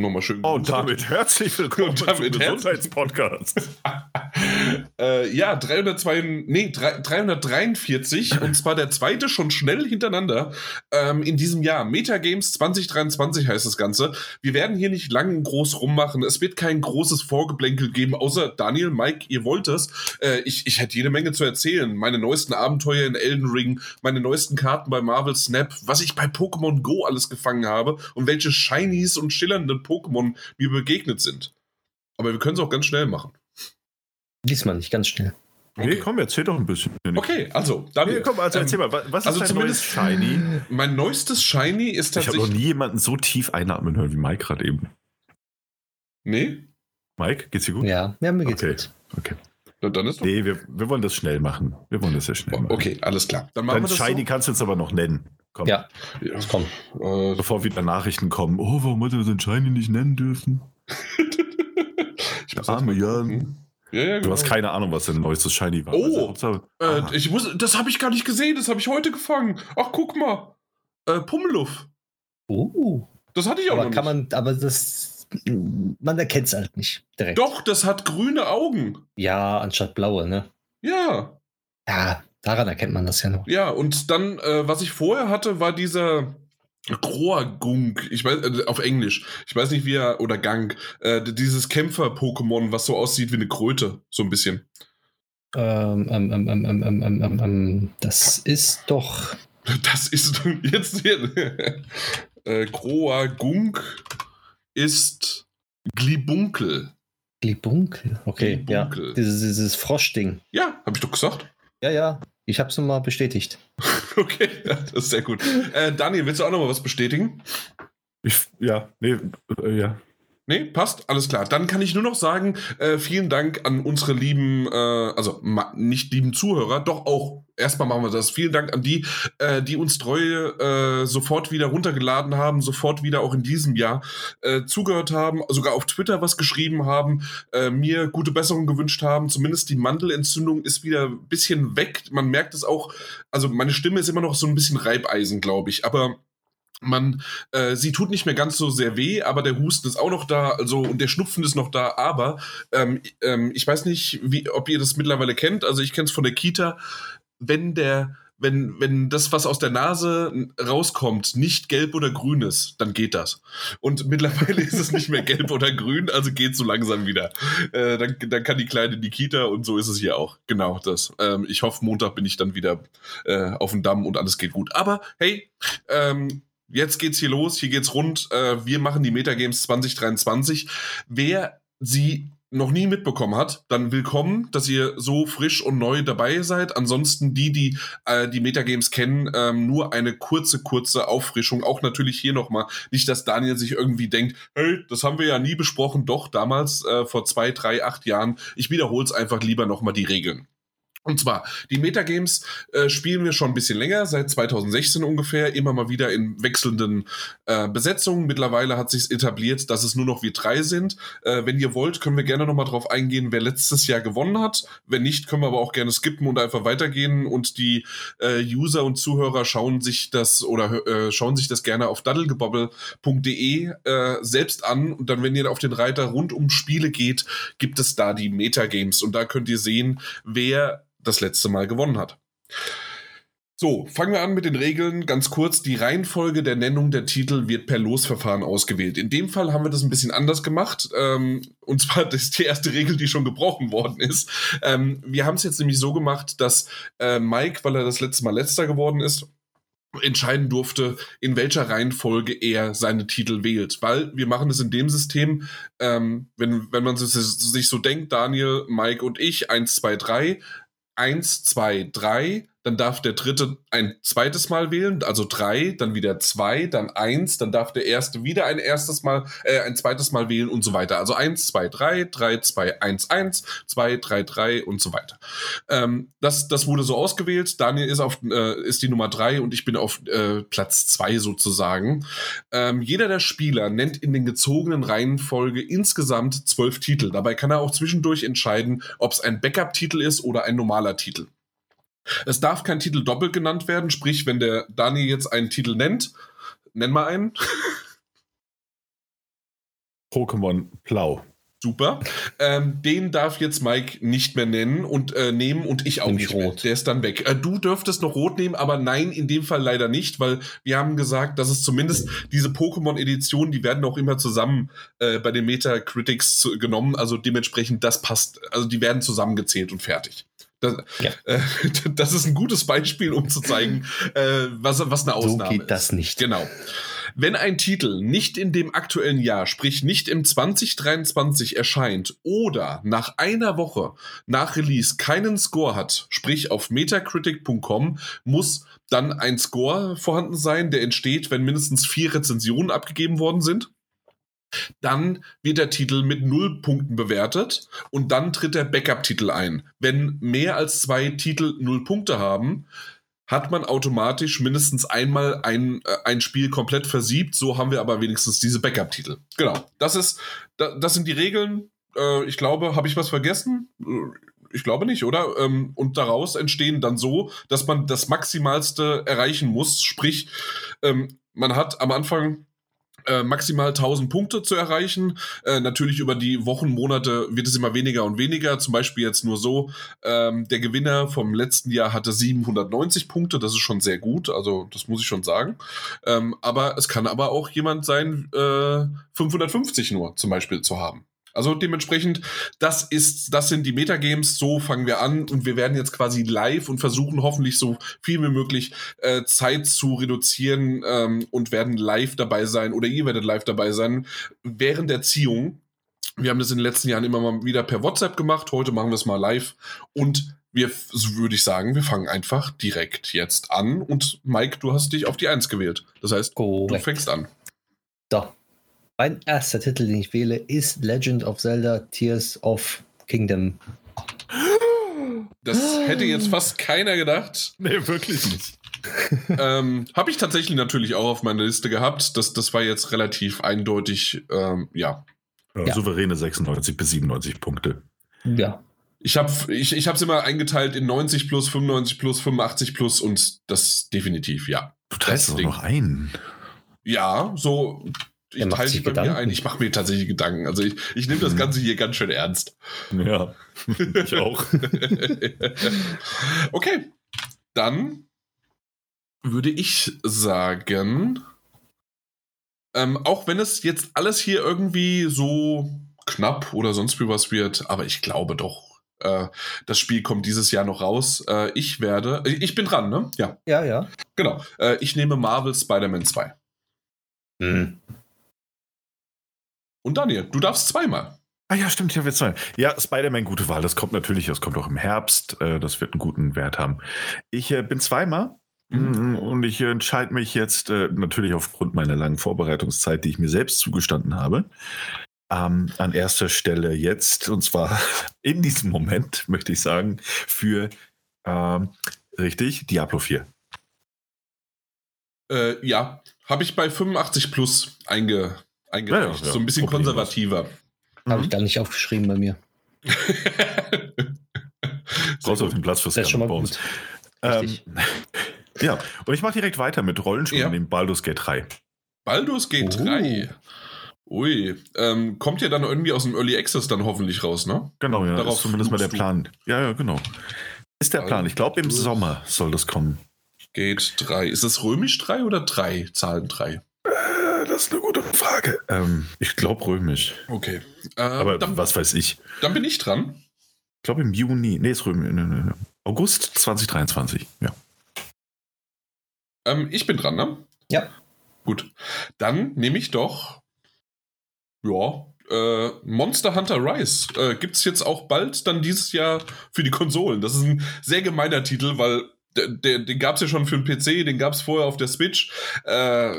Nochmal schön. Und damit herzlich willkommen Und damit zum Gesundheitspodcast. äh, ja, 302, nee, 3, 343 und zwar der zweite schon schnell hintereinander ähm, in diesem Jahr. Metagames 2023 heißt das Ganze. Wir werden hier nicht lang groß rummachen. Es wird kein großes Vorgeblänkel geben, außer Daniel, Mike, ihr wollt es. Äh, ich, ich hätte jede Menge zu erzählen. Meine neuesten Abenteuer in Elden Ring, meine neuesten Karten bei Marvel Snap, was ich bei Pokémon Go alles gefangen habe und welche Shinies und schillernden Pokémon mir begegnet sind. Aber wir können es auch ganz schnell machen. Diesmal nicht ganz schnell. Nee, komm, erzähl doch ein bisschen. Okay, also, Daniel. Nee, komm, also erzähl ähm, mal, was ist also dein neues zumindest- Shiny? Mein neuestes Shiny ist Ich habe noch tatsächlich. nie jemanden so tief einatmen hören wie Mike gerade eben. Nee? Mike, geht's dir gut? Ja, ja mir geht's Okay. gut. Okay. Na, Dann ist. Nee, wir, wir wollen das schnell machen. Wir wollen das sehr schnell machen. Okay, alles klar. Dann machen Dein wir das Shiny kannst du jetzt aber noch nennen. Komm. Ja, so. Ja, komm. äh, Bevor wieder Nachrichten kommen. Oh, warum hat er sein Shiny nicht nennen dürfen? ich Arme Jan. Ja, ja, Du genau. hast keine Ahnung, was dein neuestes Shiny war. Oh. Also, Äh, Aha. ich muss, das habe ich gar nicht gesehen, das habe ich heute gefangen. Ach, guck mal. Äh, Pummeluff. Uh, Das hatte ich auch aber noch kann nicht. man, aber das, man erkennt es halt nicht direkt. Doch, das hat grüne Augen. Ja, anstatt blaue, ne? Ja, Ja, daran erkennt man das ja noch. ja. Und dann, äh, was ich vorher hatte, war dieser Rohrgunk, ich weiß, äh, auf Englisch. Ich weiß nicht, wie er, oder Gang, äh, dieses Kämpfer-Pokémon, was so aussieht wie eine Kröte, so ein bisschen. Ähm, ähm, ähm, ähm, ähm, ähm, ähm, ähm, ähm das ist doch. Das ist jetzt hier. äh, Groagunk ist Glibunkel. Glibunkel, okay. Glibunkel. Ja. Dieses, dieses Froschding. Ja, hab ich doch gesagt. Ja, ja. Ich hab's nur mal bestätigt. Okay, ja, das ist sehr gut. Äh, Daniel, willst du auch noch mal was bestätigen? Ich, ja, nee, äh, ja. Nee, passt, alles klar. Dann kann ich nur noch sagen, äh, vielen Dank an unsere lieben, äh, also nicht lieben Zuhörer, doch auch, erstmal machen wir das. Vielen Dank an die, äh, die uns treu äh, sofort wieder runtergeladen haben, sofort wieder auch in diesem Jahr äh, zugehört haben, sogar auf Twitter was geschrieben haben, äh, mir gute Besserung gewünscht haben. Zumindest die Mandelentzündung ist wieder ein bisschen weg. Man merkt es auch, also meine Stimme ist immer noch so ein bisschen Reibeisen, glaube ich, aber man, äh, sie tut nicht mehr ganz so sehr weh, aber der Husten ist auch noch da, also und der Schnupfen ist noch da, aber ähm, ähm, ich weiß nicht, wie, ob ihr das mittlerweile kennt, also ich kenne es von der Kita, wenn der, wenn, wenn das, was aus der Nase rauskommt, nicht gelb oder grün ist, dann geht das. Und mittlerweile ist es nicht mehr gelb oder grün, also geht so langsam wieder. Äh, dann, dann kann die Kleine in die Kita und so ist es hier auch. Genau das. Ähm, ich hoffe, Montag bin ich dann wieder äh, auf dem Damm und alles geht gut. Aber hey, ähm, jetzt geht's hier los, hier geht's rund. Äh, wir machen die Metagames 2023. Wer sie noch nie mitbekommen hat, dann willkommen, dass ihr so frisch und neu dabei seid. Ansonsten die, die äh, die Metagames kennen, ähm, nur eine kurze, kurze Auffrischung. Auch natürlich hier nochmal. Nicht, dass Daniel sich irgendwie denkt, hey, das haben wir ja nie besprochen. Doch, damals, äh, vor zwei, drei, acht Jahren. Ich wiederhole es einfach lieber nochmal die Regeln. Und zwar, die Metagames äh, spielen wir schon ein bisschen länger, seit 2016 ungefähr, immer mal wieder in wechselnden äh, Besetzungen. Mittlerweile hat sich etabliert, dass es nur noch wir drei sind. Äh, wenn ihr wollt, können wir gerne nochmal drauf eingehen, wer letztes Jahr gewonnen hat. Wenn nicht, können wir aber auch gerne skippen und einfach weitergehen. Und die äh, User und Zuhörer schauen sich das oder äh, schauen sich das gerne auf daddelgebobbel.de äh, selbst an. Und dann, wenn ihr auf den Reiter rund um Spiele geht, gibt es da die Metagames. Und da könnt ihr sehen, wer das letzte Mal gewonnen hat. So, fangen wir an mit den Regeln. Ganz kurz, die Reihenfolge der Nennung der Titel wird per Losverfahren ausgewählt. In dem Fall haben wir das ein bisschen anders gemacht. Ähm, und zwar, das ist die erste Regel, die schon gebrochen worden ist. Ähm, wir haben es jetzt nämlich so gemacht, dass äh, Mike, weil er das letzte Mal letzter geworden ist, entscheiden durfte, in welcher Reihenfolge er seine Titel wählt. Weil wir machen es in dem System, ähm, wenn, wenn man sich, so denkt, Daniel, Mike und ich, eins, zwei, drei, 1, 2, 3 dann darf der dritte ein zweites Mal wählen, also drei, dann wieder zwei, dann eins, dann darf der erste wieder ein erstes Mal, äh, ein zweites Mal wählen und so weiter. Also eins, zwei, drei, drei, zwei, eins, eins, zwei, drei, drei und so weiter. Ähm, das, das wurde so ausgewählt. Daniel ist auf äh, ist die Nummer drei und ich bin auf äh, Platz zwei sozusagen. Ähm, jeder der Spieler nennt in den gezogenen Reihenfolge insgesamt zwölf Titel. Dabei kann er auch zwischendurch entscheiden, ob es ein Backup-Titel ist oder ein normaler Titel. Es darf kein Titel doppelt genannt werden, sprich, wenn der Dani jetzt einen Titel nennt, nenn mal einen. Pokémon Blau. Super. Ähm, den darf jetzt Mike nicht mehr nennen und äh, nehmen und ich auch Nämlich nicht mehr. rot. Der ist dann weg. Äh, du dürftest noch rot nehmen, aber nein, in dem Fall leider nicht, weil wir haben gesagt, dass es zumindest diese Pokémon-Editionen, die werden auch immer zusammen äh, bei den Metacritics genommen. Also dementsprechend, das passt. Also die werden zusammengezählt und fertig. Das, Ja. äh, das ist ein gutes Beispiel, um zu zeigen, äh, was, was eine So Ausnahme geht das nicht. Genau. Wenn ein Titel nicht in dem aktuellen Jahr, sprich nicht im 2023 erscheint oder nach einer Woche nach Release keinen Score hat, sprich auf metacritic.com muss dann ein Score vorhanden sein, der entsteht, wenn mindestens vier Rezensionen abgegeben worden sind. Dann wird der Titel mit null Punkten bewertet und dann tritt der Backup-Titel ein. Wenn mehr als zwei Titel null Punkte haben, hat man automatisch mindestens einmal ein, äh, ein Spiel komplett versiebt. So haben wir aber wenigstens diese Backup-Titel. Genau. Das ist, da, das sind die Regeln. Äh, ich glaube, habe ich was vergessen? Ich glaube nicht, oder? Ähm, und daraus entstehen dann so, dass man das Maximalste erreichen muss. Sprich, ähm, man hat am Anfang äh, maximal 1000 Punkte zu erreichen. Äh, natürlich über die Wochen, Monate wird es immer weniger und weniger. Zum Beispiel jetzt nur so, ähm, der Gewinner vom letzten Jahr hatte 790 Punkte. Das ist schon sehr gut. Also das muss ich schon sagen. Ähm, aber es kann aber auch jemand sein, äh, 550 nur zum Beispiel zu haben. Also dementsprechend, das ist, das sind die Metagames, so fangen wir an und wir werden jetzt quasi live und versuchen hoffentlich so viel wie möglich äh, Zeit zu reduzieren ähm, und werden live dabei sein oder ihr werdet live dabei sein während der Ziehung. Wir haben das in den letzten Jahren immer mal wieder per WhatsApp gemacht, heute machen wir es mal live und wir, so würde ich sagen, wir fangen einfach direkt jetzt an und Mike, du hast dich auf die Eins gewählt. Das heißt, du Korrekt. fängst an. So. Mein erster Titel, den ich wähle, ist Legend of Zelda Tears of Kingdom. Das hätte jetzt fast keiner gedacht. Nee, wirklich nicht. ähm, Habe ich tatsächlich natürlich auch auf meiner Liste gehabt. Das, das war jetzt relativ eindeutig, ähm, ja. Ja, Ja. Souveräne 96 bis 97 Punkte. Ja. Ich habe ich, ich es immer eingeteilt in 90 plus, 95 plus, 85 plus und das definitiv, ja. Du teilst doch Ding. noch ein. Ja, so. Ich Er macht teile sich bei mir Gedanken. ein. Ich mache mir tatsächlich Gedanken. Also ich, ich nehme das Mhm. Ganze hier ganz schön ernst. Ja, ich auch. okay, dann würde ich sagen, ähm, auch wenn es jetzt alles hier irgendwie so knapp oder sonst wie was wird, aber ich glaube doch, äh, das Spiel kommt dieses Jahr noch raus. Äh, ich werde, ich bin dran, ne? Ja, Ja, ja. genau. Äh, ich nehme Marvel Spider-Man 2. Hm. Und Daniel, du darfst zweimal. Ah ja, stimmt, ich habe jetzt zwei. Ja, Spider-Man, gute Wahl. Das kommt natürlich, das kommt auch im Herbst. Äh, das wird einen guten Wert haben. Ich äh, bin zweimal mm, und ich entscheide mich jetzt äh, natürlich aufgrund meiner langen Vorbereitungszeit, die ich mir selbst zugestanden habe, ähm, an erster Stelle jetzt, und zwar in diesem Moment, möchte ich sagen, für ähm, richtig Diablo 4. Äh, ja, habe ich bei 85 plus einge, eingereicht. Ja, ja, so ein bisschen problemlos. konservativer. Habe Mhm. ich gar nicht aufgeschrieben bei mir. Raus auf den Platz fürs Das ist schon mal Bones. gut. Ähm, Richtig. ja, und ich mache direkt weiter mit Rollenspielen, Ja. dem Baldur's Gate 3. Baldur's Gate Oh. 3. Ui, ähm, kommt ja dann irgendwie aus dem Early Access dann hoffentlich raus, ne? Genau, ja, Darauf ist zumindest mal der fluchst du. Plan. Ja, ja, genau. Ist der Plan. Ich glaube, im Sommer soll das kommen. Gate 3. Ist es römisch 3 oder 3? Zahlen 3. Das ist eine gute Frage. Ähm, ich glaube römisch. Okay. Äh, Aber dann, was weiß ich. dann bin ich dran. Ich glaube im Juni. Nee, ist römisch. Nee, nee, nee. August 2023. Ja. Ähm, ich bin dran, ne? Ja. Gut. Dann nehme ich doch. Ja. Äh, Monster Hunter Rise äh, gibt es jetzt auch bald dann dieses Jahr für die Konsolen. Das ist ein sehr gemeiner Titel, weil der, der, den gab es ja schon für den PC, den gab es vorher auf der Switch. Äh,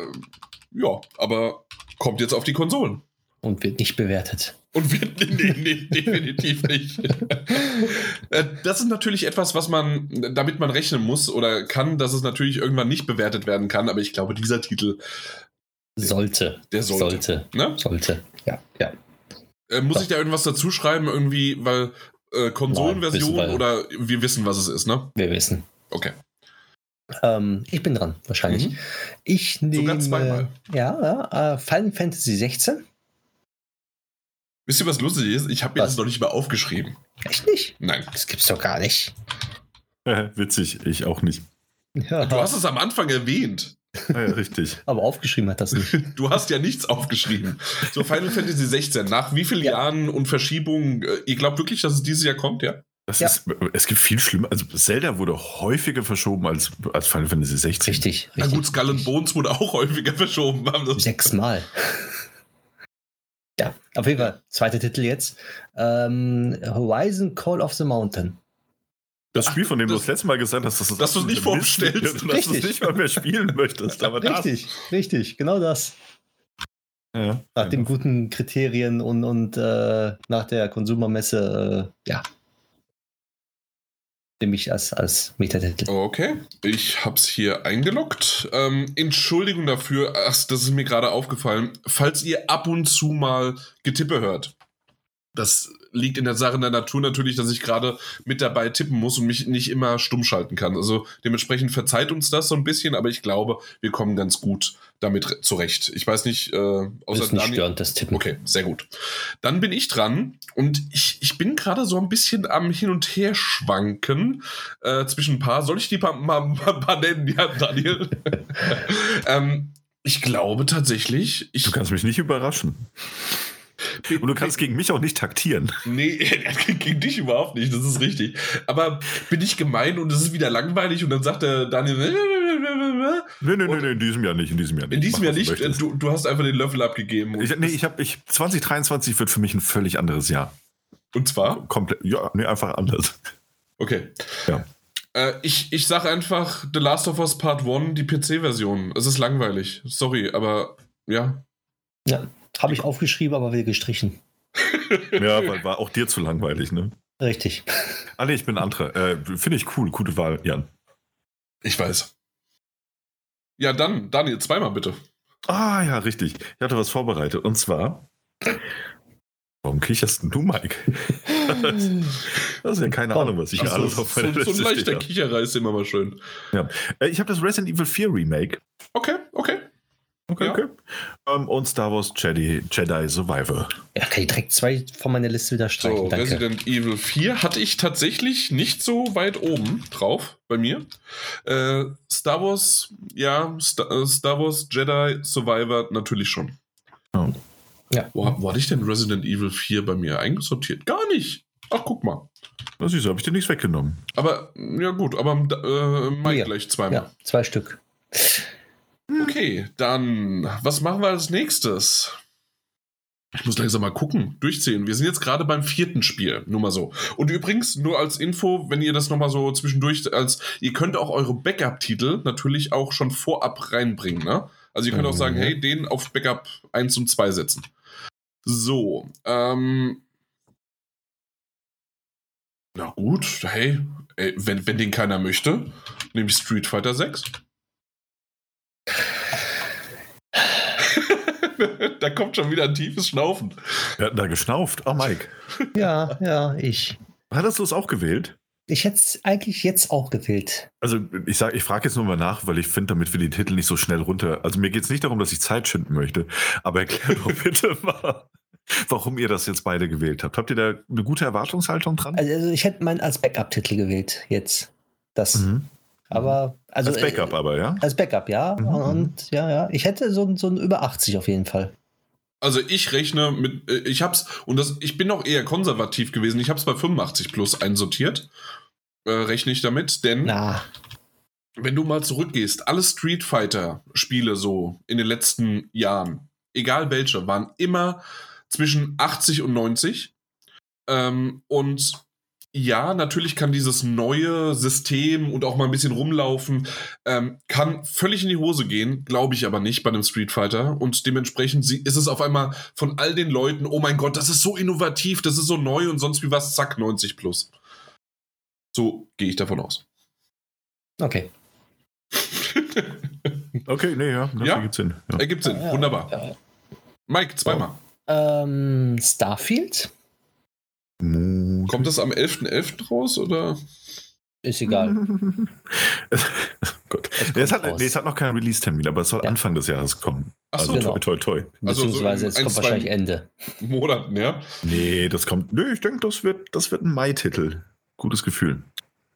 ja, aber kommt jetzt auf die Konsolen. Und wird nicht bewertet. Und wird, nee, nee, definitiv nicht. Äh, das ist natürlich etwas, was man, damit man rechnen muss oder kann, dass es natürlich irgendwann nicht bewertet werden kann, aber ich glaube, dieser Titel, Sollte. der sollte. Sollte. Ne? Sollte. Ja, ja. Äh, muss ich da irgendwas dazu schreiben, irgendwie, weil äh, Konsolenversion oder wir wissen, was es ist, ne? Wir wissen. Okay. Ähm, ich bin dran, wahrscheinlich. Mhm. Ich nehme. Sogar zweimal. Ja, ja äh, Final Fantasy 16. Wisst ihr, was lustig ist? Ich habe mir Was? das noch nicht mal aufgeschrieben. Echt nicht? Nein. Das gibt's doch gar nicht. Witzig, ich auch nicht. Ja, Du hast es am Anfang erwähnt. Ja, ja, richtig. aber aufgeschrieben hat das nicht. Du hast ja nichts aufgeschrieben. So Final Fantasy 16, nach wie vielen Ja. Jahren und Verschiebungen, äh, ihr glaubt wirklich, dass es dieses Jahr kommt, ja? Das Ja. ist, es gibt viel schlimmer. Also Zelda wurde häufiger verschoben als, als Final Fantasy 16. Richtig. Na richtig gut, Skull and Bones wurde auch häufiger verschoben. Sechsmal. Ja, auf jeden Fall. Zweiter Titel jetzt. Ähm, Horizon Call of the Mountain. Das Spiel, von dem du das- das letzte Mal gesagt hast, dass, das dass du es nicht vorbestellst. ist und dass du es Richtig. nicht mal mehr spielen möchtest. Aber das- Richtig, richtig, genau das. Ja. Nach den guten Kriterien und, und äh, nach der Konsumermesse, äh, ja. Nämlich als, als Metatitel. Okay, ich hab's hier eingeloggt. Ähm, Entschuldigung dafür, ach, das ist mir gerade aufgefallen. Falls ihr ab und zu mal Getippe hört, das liegt in der Sache der Natur natürlich, dass ich gerade mit dabei tippen muss und mich nicht immer stumm schalten kann. Also dementsprechend verzeiht uns das so ein bisschen, aber ich glaube, wir kommen ganz gut damit re- zurecht. Ich weiß nicht, äh, Das außer ist nicht Daniel. störend, das Tippen. Okay, sehr gut. Dann bin ich dran und ich, ich bin gerade so ein bisschen am Hin und Her schwanken äh, zwischen ein paar. Soll ich die mal, mal, mal nennen, ja, Daniel? ähm, ich glaube tatsächlich, ich. Du kannst mich nicht überraschen. Und du kannst gegen mich auch nicht taktieren. Nee, gegen dich überhaupt nicht, das ist richtig. Aber bin ich gemein und es ist wieder langweilig und dann sagt der Daniel. Nee, nee, nee, nee, in diesem Jahr nicht. In diesem Jahr nicht. In diesem Mach, Jahr nicht, du du, hast einfach den Löffel abgegeben. Ich, nee, ich habe ich 2023 wird für mich ein völlig anderes Jahr. und zwar? Komplett, ja, nee, einfach anders. Okay. Ja. Äh, ich, ich sag einfach The Last of Us Part 1, die PC-Version. Es ist langweilig. Sorry, aber ja. Ja, habe ich aufgeschrieben, aber wieder gestrichen. Ja, weil war auch dir zu langweilig, ne? Richtig. Ah, nee, ich bin andere. Äh, Finde ich cool, gute Wahl, Jan. Ich weiß. Ja, dann, Daniel, zweimal bitte. Ah, ja, richtig. Ich hatte was vorbereitet. Und zwar. Warum kicherst denn du, Mike? Das ist ja keine Komm. Ahnung, was ich hier Ach alles so, auf so, meiner so ein Liste leichter stehen habe. Kicherer ist immer mal schön. Äh, Ich habe das Resident Evil 4 Remake. Okay, okay. Okay, Ja. okay. Ähm, und Star Wars Jedi, Jedi Survivor. Ja, kann ich direkt zwei von meiner Liste wieder streichen. So, Danke. Resident Evil 4 hatte ich tatsächlich nicht so weit oben drauf bei mir. Äh, Star Wars, ja, Star, äh, Star Wars Jedi Survivor natürlich schon. Oh. Ja. Wo, wo hatte ich denn Resident Evil 4 bei mir eingesortiert? Gar nicht. Ach, guck mal. Das ist, habe ich dir nichts weggenommen. Aber, ja gut, aber äh, Mike Ja. gleich zweimal. Ja, zwei Stück. Okay, dann, was machen wir als nächstes? Ich muss langsam mal gucken, durchzählen. Wir sind jetzt gerade beim vierten Spiel, nur mal so. Und übrigens, nur als Info, wenn ihr das nochmal so zwischendurch, als ihr könnt auch eure Backup-Titel natürlich auch schon vorab reinbringen, ne? Also ihr könnt auch Mhm. sagen, hey, den auf Backup 1 und 2 setzen. So, ähm. Na gut, hey, ey, wenn, wenn den keiner möchte, nehme ich Street Fighter 6. da kommt schon wieder ein tiefes Schnaufen. Wir hatten da geschnauft. Oh, Mike. Ja, ja, ich. Hattest du es auch gewählt? Ich hätte es eigentlich jetzt auch gewählt. Also ich ich frage jetzt nur mal nach, weil ich finde, damit wir die Titel nicht so schnell runter. Also mir geht es nicht darum, dass ich Zeit schinden möchte, aber erklär doch bitte mal, warum ihr das jetzt beide gewählt habt. Habt ihr da eine gute Erwartungshaltung dran? Also, also ich hätte meinen als Backup-Titel gewählt jetzt. Das. Mhm. Aber also Als Backup äh, aber, ja? Als Backup, ja. Mhm. Und ja, ja. Ich hätte so, ein- so ein über 80 auf jeden Fall. Also ich rechne mit, äh, ich hab's, und das, ich bin auch eher konservativ gewesen, ich hab's bei 85 plus einsortiert. Äh, rechne ich damit, denn Na, wenn du mal zurückgehst, alle Street Fighter-Spiele so in den letzten Jahren, egal welche, waren immer zwischen 80 und 90. Ähm, und ja, natürlich kann dieses neue System und auch mal ein bisschen rumlaufen, ähm, kann völlig in die Hose gehen, glaube ich aber nicht bei einem Street Fighter. Und dementsprechend ist es auf einmal von all den Leuten, oh mein Gott, das ist so innovativ, das ist so neu und sonst wie was, zack, 90 plus. So gehe ich davon aus. okay. Okay, nee, ja, das Ja. ergibt Sinn. Ja. Ergibt Sinn, wunderbar. Mike, zweimal. Ähm, Starfield? Mut. Kommt das am 11.11. raus oder? Ist egal. Gott. Es kommt Nee, es, hat, nee, es hat noch keinen Release-Termin, aber es soll Ja. Anfang des Jahres kommen. Ach so, also genau. toi, toi, toi. Also so Beziehungsweise es kommt zwei- wahrscheinlich Ende. Monaten, ja. Nee, das kommt. Nee, ich denke, das wird, das wird ein Mai-Titel. Gutes Gefühl.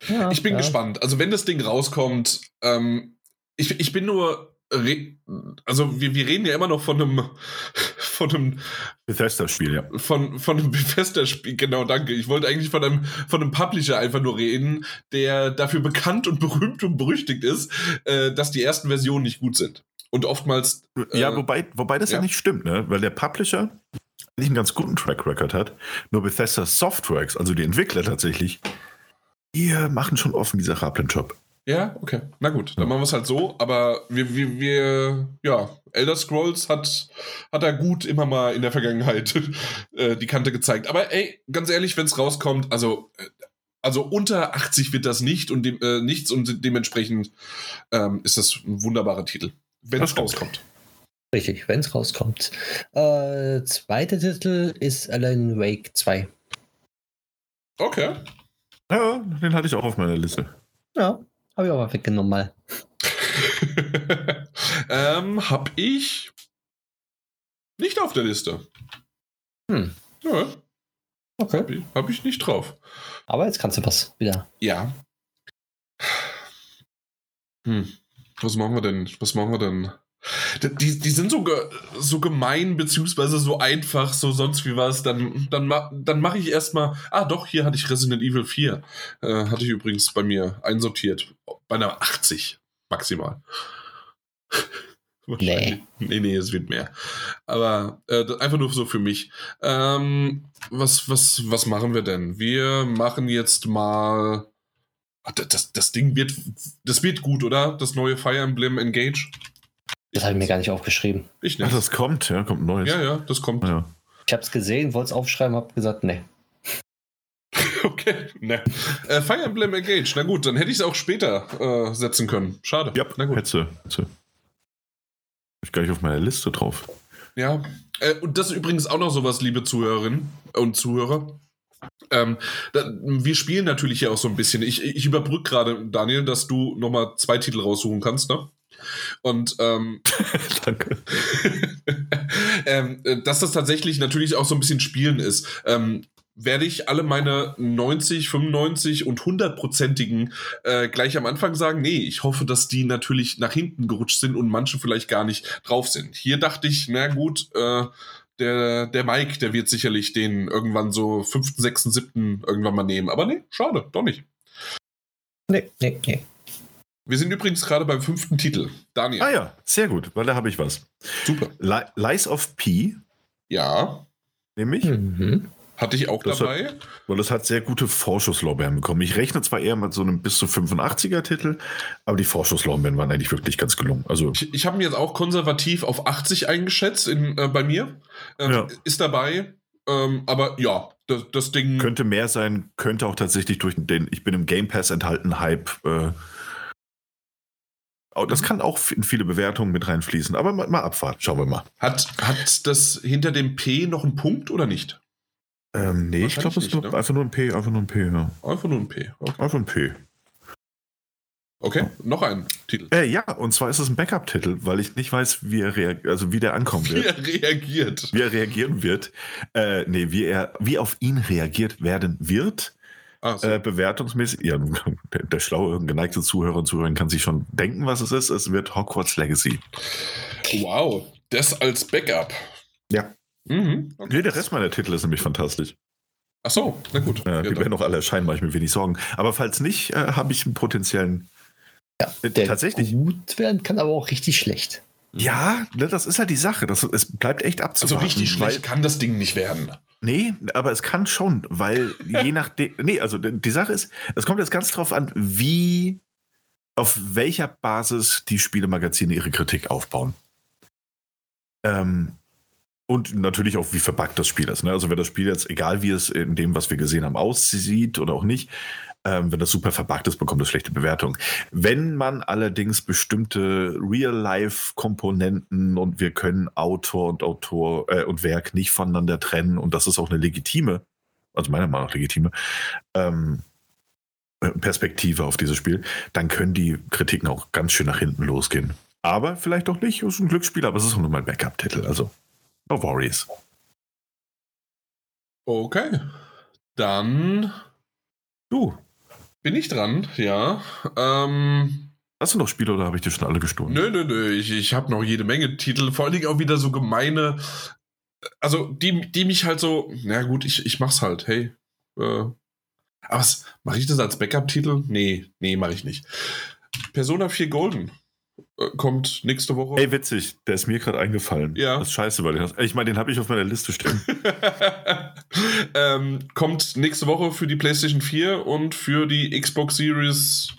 Ja, Ich bin ja. gespannt. Also wenn das Ding rauskommt, ähm, ich, ich bin nur, also wir, wir reden ja immer noch von einem, von einem, Bethesda-Spiel, ja. von, von einem Bethesda-Spiel. Genau, danke. Ich wollte eigentlich von einem, von einem Publisher einfach nur reden, der dafür bekannt und berühmt und berüchtigt ist, äh, dass die ersten Versionen nicht gut sind. Und oftmals, Ja, Äh, wobei, wobei das ja. ja. nicht stimmt, ne? Weil der Publisher eigentlich einen ganz guten Track Record hat. Nur Bethesda Softworks, also die Entwickler tatsächlich, die äh, machen schon offen miserablen Job. Ja, okay. Na gut, dann machen wir es halt so. Aber wir, wir, wir, ja, Elder Scrolls hat, hat er gut immer mal in der Vergangenheit äh, die Kante gezeigt. Aber ey, ganz ehrlich, wenn es rauskommt, also, äh, also unter 80 wird das nicht und dem, äh, nichts und dementsprechend ähm, ist das ein wunderbarer Titel, wenn es rauskommt. Richtig, wenn es rauskommt. Äh, zweiter Titel ist Alan Wake 2. Okay. Ja, den hatte ich auch auf meiner Liste. Ja, habe ich mal weggenommen mal. ähm, hab ich nicht auf der Liste. Hm. Ja, Okay. hab ich, hab ich nicht drauf. Aber jetzt kannst du was wieder. Ja. Hm. Was machen wir denn? Was machen wir denn? Die, die sind so, ge, so gemein, beziehungsweise so einfach, so sonst wie was. Dann, dann, dann mache ich erstmal. Ah, doch, hier hatte ich Resident Evil 4. Äh, hatte ich übrigens bei mir einsortiert. Bei einer 80 maximal. Wahrscheinlich. Nee, nee, es wird mehr. Aber äh, einfach nur so für mich. Ähm, was, was, was machen wir denn? Wir machen jetzt mal. Ah, Das, das, das Ding wird. Das wird gut, oder? Das neue Fire Emblem Engage. Das habe ich mir gar nicht aufgeschrieben. Ich Ach, nicht. das kommt, ja, kommt ein neues. Ja, ja, das kommt. Ja. Ich habe es gesehen, wollte es aufschreiben, habe gesagt, nee. Okay, ne. Äh, Fire Emblem Engage. Na gut, dann hätte ich es auch später äh, setzen können. Schade. Ja, na gut. Hätte, hätte. Hab ich gar nicht auf meiner Liste drauf. Ja, äh, und das ist übrigens auch noch sowas, liebe Zuhörerinnen und Zuhörer. Ähm, da, wir spielen natürlich ja auch so ein bisschen. Ich, ich überbrücke gerade, Daniel, dass du nochmal zwei Titel raussuchen kannst, ne? Und ähm, Danke. ähm, äh, dass das tatsächlich natürlich auch so ein bisschen Spielen ist. Ähm, werde ich alle meine 90, 95 und 100-prozentigen äh, gleich am Anfang sagen? Nee, ich hoffe, dass die natürlich nach hinten gerutscht sind und manche vielleicht gar nicht drauf sind. Hier dachte ich, na gut, äh, der, der Mike, der wird sicherlich den irgendwann so 5., 6., 7. irgendwann mal nehmen. Aber nee, schade, doch nicht. Nee, nee, nee. Wir sind übrigens gerade beim fünften Titel. Daniel, Ah ja, sehr gut, weil da habe ich was. super. Li Lies of P, Ja, nämlich, Mhm. hatte ich auch Das hat- dabei. weil das hat sehr gute Vorschusslorbeeren bekommen. Ich rechne zwar eher mit so einem bis zu 85er-Titel, aber die Vorschusslorbeeren waren eigentlich wirklich ganz gelungen. Also, Ich, ich habe ihn jetzt auch konservativ auf 80 eingeschätzt in, äh, bei mir. Ähm, Ja. Ist dabei. Ähm, aber ja, das, das Ding. könnte mehr sein, könnte auch tatsächlich durch den Ich bin im Game Pass enthalten Hype. Äh, das kann auch in viele Bewertungen mit reinfließen, aber mal, mal abwarten, schauen wir mal. Hat, hat das hinter dem P noch einen Punkt oder nicht? Ähm, nee, ich glaube, es ist nur, ne? einfach nur ein P, einfach nur ein P, ja. Einfach nur ein P. Okay, Einfach ein P. okay. noch ein Titel. Äh, ja, und zwar ist es ein Backup-Titel, weil ich nicht weiß, wie er reag also wie der ankommen Wie wird. er reagiert. Wie er reagieren wird. Äh, nee, wie er, wie auf ihn reagiert werden wird. So. Äh, bewertungsmäßig, ja, der, der schlaue, geneigte Zuhörer und Zuhörerin kann sich schon denken, was es ist. Es wird Hogwarts Legacy. wow, das als Backup. Ja. Mhm. Okay. Nee, der Rest meiner Titel ist nämlich fantastisch. Ach so, na gut. Äh, Ja, die dann- werden auch alle erscheinen, mache ich mir wenig Sorgen. Aber falls nicht, äh, habe ich einen potenziellen. Ja, Äh, der tatsächlich. gut werden kann, aber auch richtig schlecht. Ja, ne, das ist halt die Sache. Das, es bleibt echt also abzuwarten. richtig weil- schlecht kann das Ding nicht werden. Nee, aber es kann schon, weil je nachdem. Nee, also die Sache ist, es kommt jetzt ganz drauf an, wie, auf welcher Basis die Spielemagazine ihre Kritik aufbauen. Ähm, und natürlich auch, wie verbuggt das Spiel ist. Ne? Also, wenn das Spiel jetzt, egal wie es in dem, was wir gesehen haben, aussieht oder auch nicht, ähm, wenn das super verbuggt ist, bekommt es schlechte Bewertung. Wenn man allerdings bestimmte Real-Life-Komponenten und wir können Autor und Autor äh, und Werk nicht voneinander trennen und das ist auch eine legitime, also meiner Meinung nach legitime, ähm, äh, Perspektive auf dieses Spiel, dann können die Kritiken auch ganz schön nach hinten losgehen. Aber vielleicht auch nicht, ist ein Glücksspiel, aber es ist auch nur mein Backup-Titel, also no worries. Okay. Dann Du, bin ich dran, ja. Ähm, hast du noch Spiele oder habe ich dir schon alle gestohlen? nö, nö, nö. Ich, ich habe noch jede Menge Titel. Vor allen Dingen auch wieder so gemeine. Also, die, die mich halt so. Na gut, ich, ich mach's halt. Hey. Äh, aber mache ich das als Backup-Titel? Nee, nee, mache ich nicht. Persona 4 Golden äh, kommt nächste Woche. Ey, witzig, der ist mir gerade eingefallen. Ja. Das ist scheiße, weil den hast, ich meine, den habe ich auf meiner Liste stehen. ähm, kommt nächste Woche für die PlayStation 4 und für die Xbox Series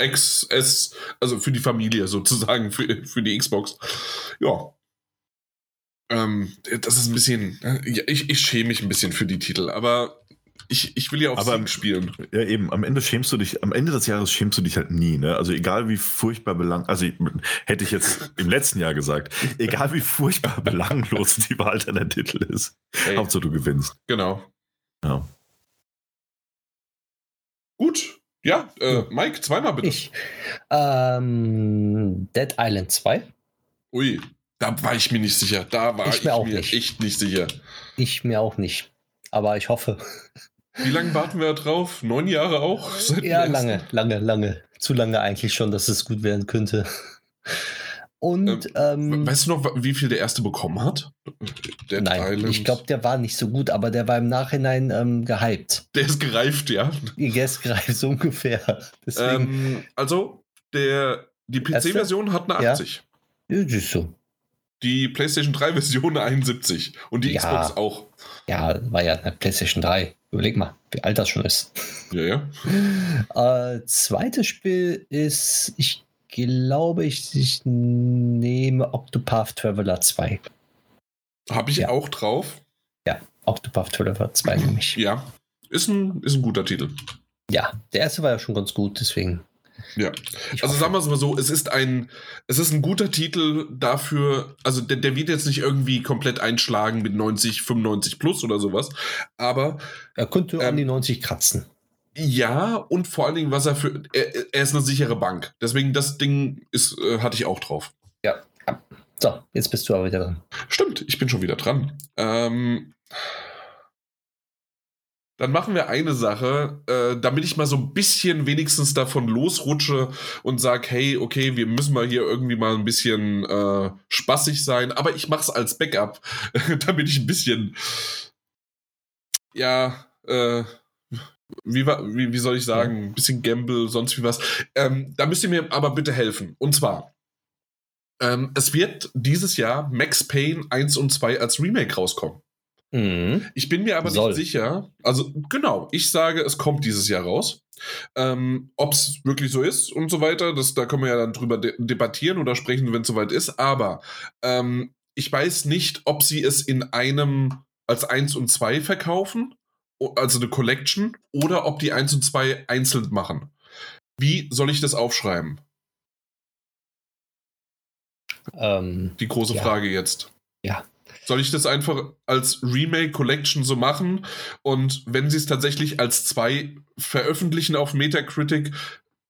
XS, also für die Familie sozusagen, für, für die Xbox. Ja. Ähm, das ist ein bisschen. äh, Ich, ich schäme mich ein bisschen für die Titel, aber ich, ich will ja auch Aber- Sieg spielen. Ja, eben, am Ende schämst du dich, am Ende des Jahres schämst du dich halt nie, ne? Also egal wie furchtbar belang, also ich, hätte ich jetzt im letzten Jahr gesagt, egal wie furchtbar belanglos die Wahl deiner Titel ist. Ey, Hauptsache du gewinnst. genau. Ja. Gut. Ja, äh, Mike, zweimal bitte. Ich. Ähm, Dead Island 2. Ui, da war ich mir nicht sicher. Da war Ich ich, mir auch mir nicht. echt nicht sicher. Ich mir auch nicht. Aber ich hoffe. Wie lange warten wir da drauf? Neun Jahre auch? Ja, ersten? lange, lange, lange. Zu lange eigentlich schon, dass es gut werden könnte. Und ähm, Weißt du noch, wie viel der erste bekommen hat? Dead nein, Island. ich glaube, der war nicht so gut, aber der war im Nachhinein ähm, gehypt. der ist gereift, ja. Yes, greift so ungefähr. Deswegen, Ähm, also, der, die PC-Version hat eine Ja. 80. ja. ist so. Die PlayStation 3-Version eine 71. Und die Ja. Xbox auch. Ja, war ja eine PlayStation 3. Überleg mal, wie alt das schon ist. Ja, ja. Äh, zweites Spiel ist, ich glaube, ich, ich nehme Octopath Traveler 2. Habe ich Ja. auch drauf. Octopath Traveler 2 nämlich. Ja. Ist ein, ist ein guter Titel. Ja, der erste war ja schon ganz gut, deswegen. Ja. Also sagen wir es mal so, es ist ein, es ist ein guter Titel dafür, also der, der wird jetzt nicht irgendwie komplett einschlagen mit 90, 95 plus oder sowas, aber er könnte ähm, an die 90 kratzen. ja und vor allen Dingen, was er für, er, er ist eine sichere Bank. Deswegen das Ding ist, äh, hatte ich auch drauf. Ja. ja. So, jetzt bist du aber wieder dran. Stimmt, ich bin schon wieder dran. Ähm, dann machen wir eine Sache, äh, damit ich mal so ein bisschen wenigstens davon losrutsche und sage, hey, okay, wir müssen mal hier irgendwie mal ein bisschen äh, spaßig sein, aber ich mache es als Backup, damit ich ein bisschen, ja, äh, wie, wie, wie soll ich sagen, ein bisschen Gamble, sonst wie was. Ähm, da müsst ihr mir aber bitte helfen. Und zwar, ähm, es wird dieses Jahr Max Payne 1 und 2 als Remake rauskommen. Mhm. Ich bin mir aber Soll. nicht sicher. Also, genau, ich sage, es kommt dieses Jahr raus. Ähm, Ob es wirklich so ist und so weiter, das, da können wir ja dann drüber de debattieren oder sprechen, wenn es soweit ist. Aber ähm, ich weiß nicht, ob sie es in einem als 1 und 2 verkaufen, also eine Collection, oder ob die 1 und 2 einzeln machen. Wie soll ich das aufschreiben? Ähm, Die große Ja. Frage jetzt. Ja. Soll ich das einfach als Remake Collection so machen? Und wenn sie es tatsächlich als zwei veröffentlichen auf Metacritic,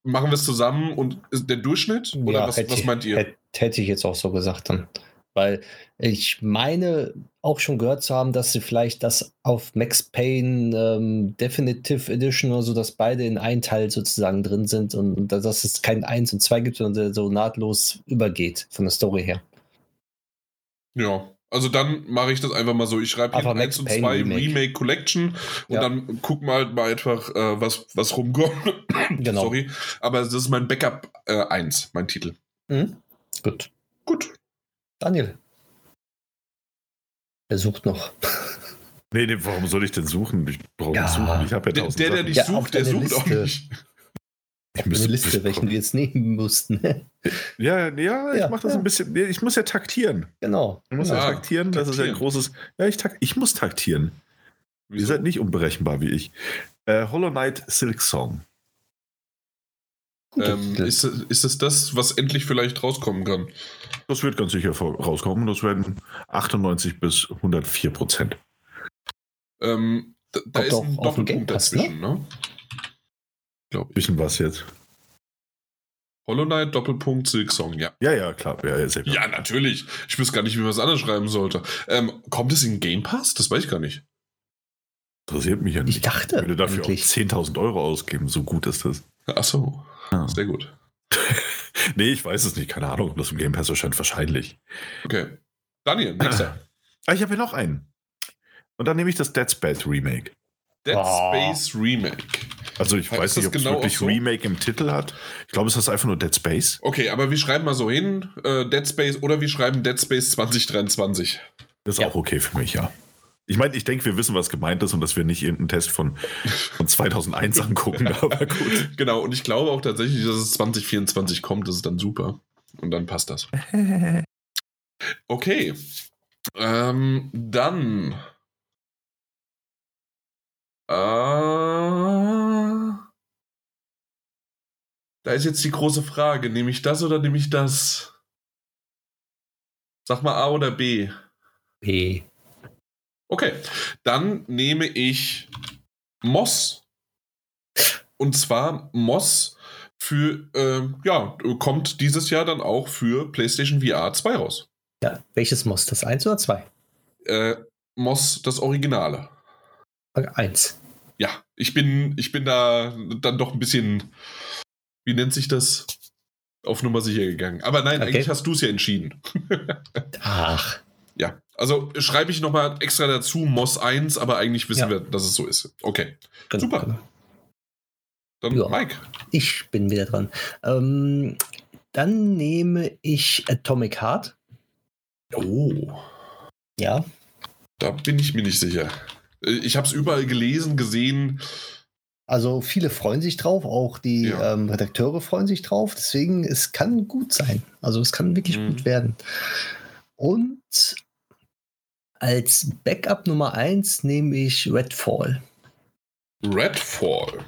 machen wir es zusammen und ist der Durchschnitt? Oder ja, was, was meint ihr? Hätte, hätte ich jetzt auch so gesagt dann. Weil ich meine auch schon gehört zu haben, dass sie vielleicht das auf Max Payne ähm, Definitive Edition oder so, dass beide in einen Teil sozusagen drin sind und dass dass es kein 1 und 2 gibt, sondern der so nahtlos übergeht von der Story her. Ja. Also dann mache ich das einfach mal so. Ich schreibe hier Einfach 1 Max und Payne 2 Remake. Remake. Collection und Ja. dann gucken wir halt mal einfach, äh, was, was rumkommt. Genau. Sorry. Aber das ist mein Backup äh, 1, mein Titel. Mhm. Gut. Gut. Daniel. Er sucht noch. Nee, nee, warum soll ich denn suchen? Ich brauche Ja. nicht suchen. Ich habe ja Der, tausend der, der nicht Ja, sucht, der sucht auch Liste. nicht. Ich Eine müsste- Liste, welchen wir jetzt nehmen mussten. Ja, ja, ich Ja, mache das ja. ein bisschen. Ich muss ja taktieren. genau. Ich muss genau. ja taktieren. Das ist ja ein großes. Ja, ich, tak, ich muss taktieren. Ihr Wieso? seid nicht unberechenbar wie ich. Äh, Hollow Knight Silk Song. Ähm, ist, ist es das, was endlich vielleicht rauskommen kann? Das wird ganz sicher rauskommen. Das werden 98 bis 104 Prozent. Ähm, da da ist ein Doppelpunkt Pass, dazwischen, ne? Glaube ich. Bisschen was jetzt. Hollow Knight, Doppelpunkt, Silksong, ja. Ja, ja, klar. Ja, ja, sehr klar. Ja, natürlich. Ich wüsste gar nicht, wie man es anders schreiben sollte. Ähm, kommt es in Game Pass? Das weiß ich gar nicht. Interessiert mich ja nicht. Ich dachte Ich würde dafür auch eigentlich. 10.000 Euro ausgeben. So gut ist das. Ach so, Ja. sehr gut. nee, ich weiß es nicht. Keine Ahnung, ob das im Game Pass erscheint. Wahrscheinlich. Okay. Daniel, nächster. Ah, ich habe hier noch einen. Und dann nehme ich das Dead Space Remake. Dead Oh. Space Remake. Also ich weiß nicht, ob es genau wirklich auch so? Remake im Titel hat. Ich glaube, es heißt einfach nur Dead Space. Okay, aber wir schreiben mal so hin, äh, Dead Space oder wir schreiben Dead Space 2023. Das ist Ja. auch okay für mich, ja. Ich meine, ich denke, wir wissen, was gemeint ist und dass wir nicht irgendeinen Test von, von 2001 angucken, aber gut. Genau, und ich glaube auch tatsächlich, dass es 2024 kommt, das ist dann super. Und dann passt das. Okay. Ähm, dann. Äh, da ist jetzt die große Frage: Nehme ich das oder nehme ich das? Sag mal A oder B. B. Okay, dann nehme ich Moss. Und zwar Moss für, ähm, ja, kommt dieses Jahr dann auch für PlayStation VR 2 raus. Ja, welches Moss? Das 1 oder 2? Äh, Moss, das Originale. 1. Ja, ich bin, ich bin da dann doch ein bisschen, wie nennt sich das? Auf Nummer sicher gegangen. Aber nein, Okay. eigentlich hast du es ja entschieden. Ach, Ja, also schreibe ich nochmal extra dazu Moss 1, aber eigentlich wissen Ja. wir, dass es so ist. Okay, genau. Super. genau. dann Ja. Mike. Ich bin wieder dran. Ähm, dann nehme ich Atomic Heart. Oh, Ja, da bin ich mir nicht sicher. Äh, Ich habe es überall gelesen, gesehen. Also viele freuen sich drauf, auch die Ja. ähm, Redakteure freuen sich drauf. Deswegen, es kann gut sein. Also es kann wirklich Mhm. gut werden. Und als Backup Nummer 1 nehme ich Redfall. Redfall.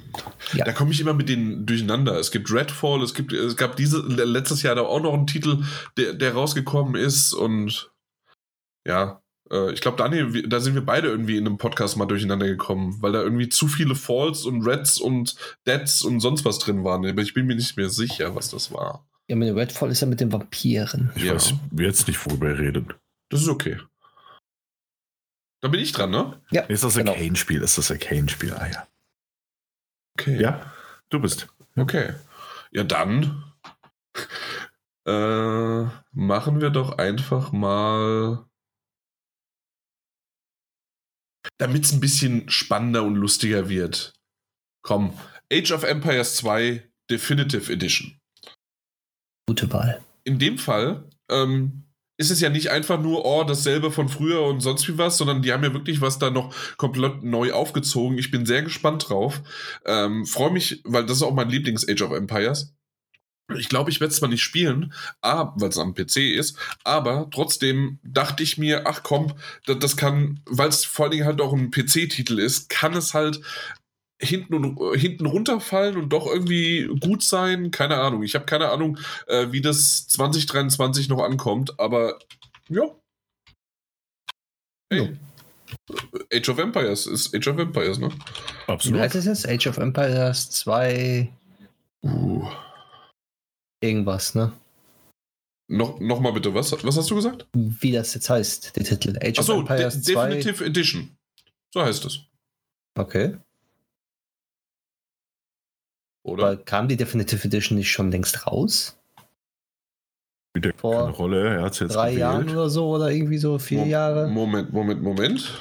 Ja. Da komme ich immer mit denen durcheinander. Es gibt Redfall, es gibt, es gab diese letztes Jahr da auch noch einen Titel, der, der rausgekommen ist und ja, ich glaube, Daniel, da sind wir beide irgendwie in einem Podcast mal durcheinander gekommen, weil da irgendwie zu viele Falls und Reds und Deads und sonst was drin waren. Aber ich bin mir nicht mehr sicher, was das war. Ja, mit Redfall ist ja mit den Vampiren. Ich Ja. weiß jetzt nicht, worüber ihr redet. Das ist okay. Da bin ich dran, ne? Ja, Ist das genau. Arcane-Spiel? Ist das Arcane-Spiel? Ah ja. Okay. Ja, du bist. Okay. Ja, dann äh, machen wir doch einfach mal, damit es ein bisschen spannender und lustiger wird. Komm, Age of Empires 2 Definitive Edition. Gute Wahl. In dem Fall ähm, ist es ja nicht einfach nur, oh, dasselbe von früher und sonst wie was, sondern die haben ja wirklich was da noch komplett neu aufgezogen. Ich bin sehr gespannt drauf. Ähm, Freue mich, weil das ist auch mein Lieblings-Age of Empires. Ich glaube, ich werde es zwar nicht spielen, weil es am PC ist, aber trotzdem dachte ich mir, ach komm, das, das kann, weil es vor allen Dingen halt auch ein PC-Titel ist, kann es halt hinten, und, hinten runterfallen und doch irgendwie gut sein. Keine Ahnung. Ich habe keine Ahnung, äh, wie das 2023 noch ankommt, aber ja. Hey. Age of Empires ist Age of Empires, ne? Wie Absolut. heißt es jetzt? Age of Empires 2 Uh. Irgendwas, ne? Noch, noch mal bitte, was, was hast du gesagt? Wie das jetzt heißt, der Titel. Age Achso, of Empires De 2. Definitive Edition. So heißt es, Okay. oder? Aber kam die Definitive Edition nicht schon längst raus? Ja vor keine Rolle. Er hat es jetzt Drei gewählt. Jahren oder so oder irgendwie so vier Mo- Jahre? Moment, Moment, Moment.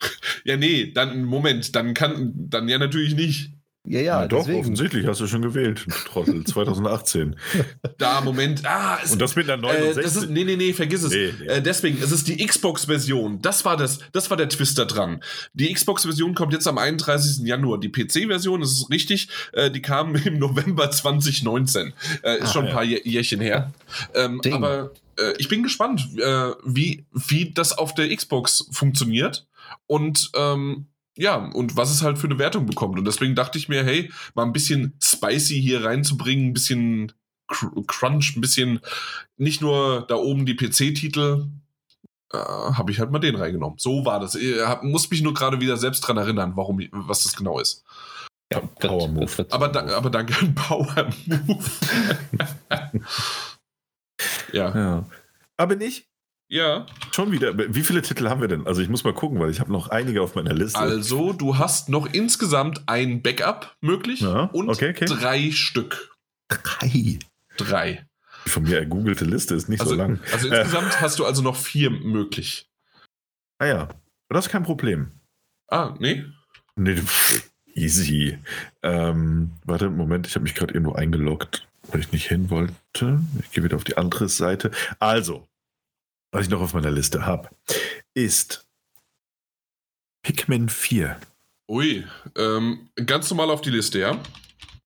ja, nee, dann, Moment, dann kann, dann ja natürlich nicht. Ja, ja, Na doch, deswegen. offensichtlich hast du schon gewählt. Trottel, 2018. Da, Moment, ah, es, Und das mit einer äh, 69. das ist, nee, nee, nee, vergiss es. Nee, nee. Äh, deswegen, es ist die Xbox-Version. Das war das, das war der Twister dran. Die Xbox-Version kommt jetzt am 31. Januar. Die PC-Version, das ist richtig, äh, die kam im November 2019. Äh, ist Ah, schon ein ja. paar Jä- Jährchen her. Ähm, aber äh, ich bin gespannt, äh, wie, wie das auf der Xbox funktioniert. Und ähm, ja, und was es halt für eine Wertung bekommt. Und deswegen dachte ich mir, hey, mal ein bisschen spicy hier reinzubringen, ein bisschen Cr- Crunch, ein bisschen nicht nur da oben die PC-Titel, äh, habe ich halt mal den reingenommen. So war das. Ich hab, muss mich nur gerade wieder selbst dran erinnern, warum, was das genau ist. Ja, Power Move. Aber, da, aber danke, ein Power Move. ja. Ja. Aber nicht Ja. schon wieder. Wie viele Titel haben wir denn? Also ich muss mal gucken, weil ich habe noch einige auf meiner Liste. Also, du hast noch insgesamt ein Backup möglich Ja, und okay, okay. drei Stück. drei. Drei. Die von mir ergoogelte Liste ist nicht Also, so lang. also Äh. insgesamt hast du also noch vier möglich. Ah ja, das ist kein Problem. Ah, nee? Nee, easy. Ähm, warte, Moment, ich habe mich gerade irgendwo eingeloggt, weil ich nicht hin wollte. Ich gehe wieder auf die andere Seite. Also, was ich noch auf meiner Liste habe, ist Pikmin 4. Ui. Ähm, ganz normal auf die Liste, ja?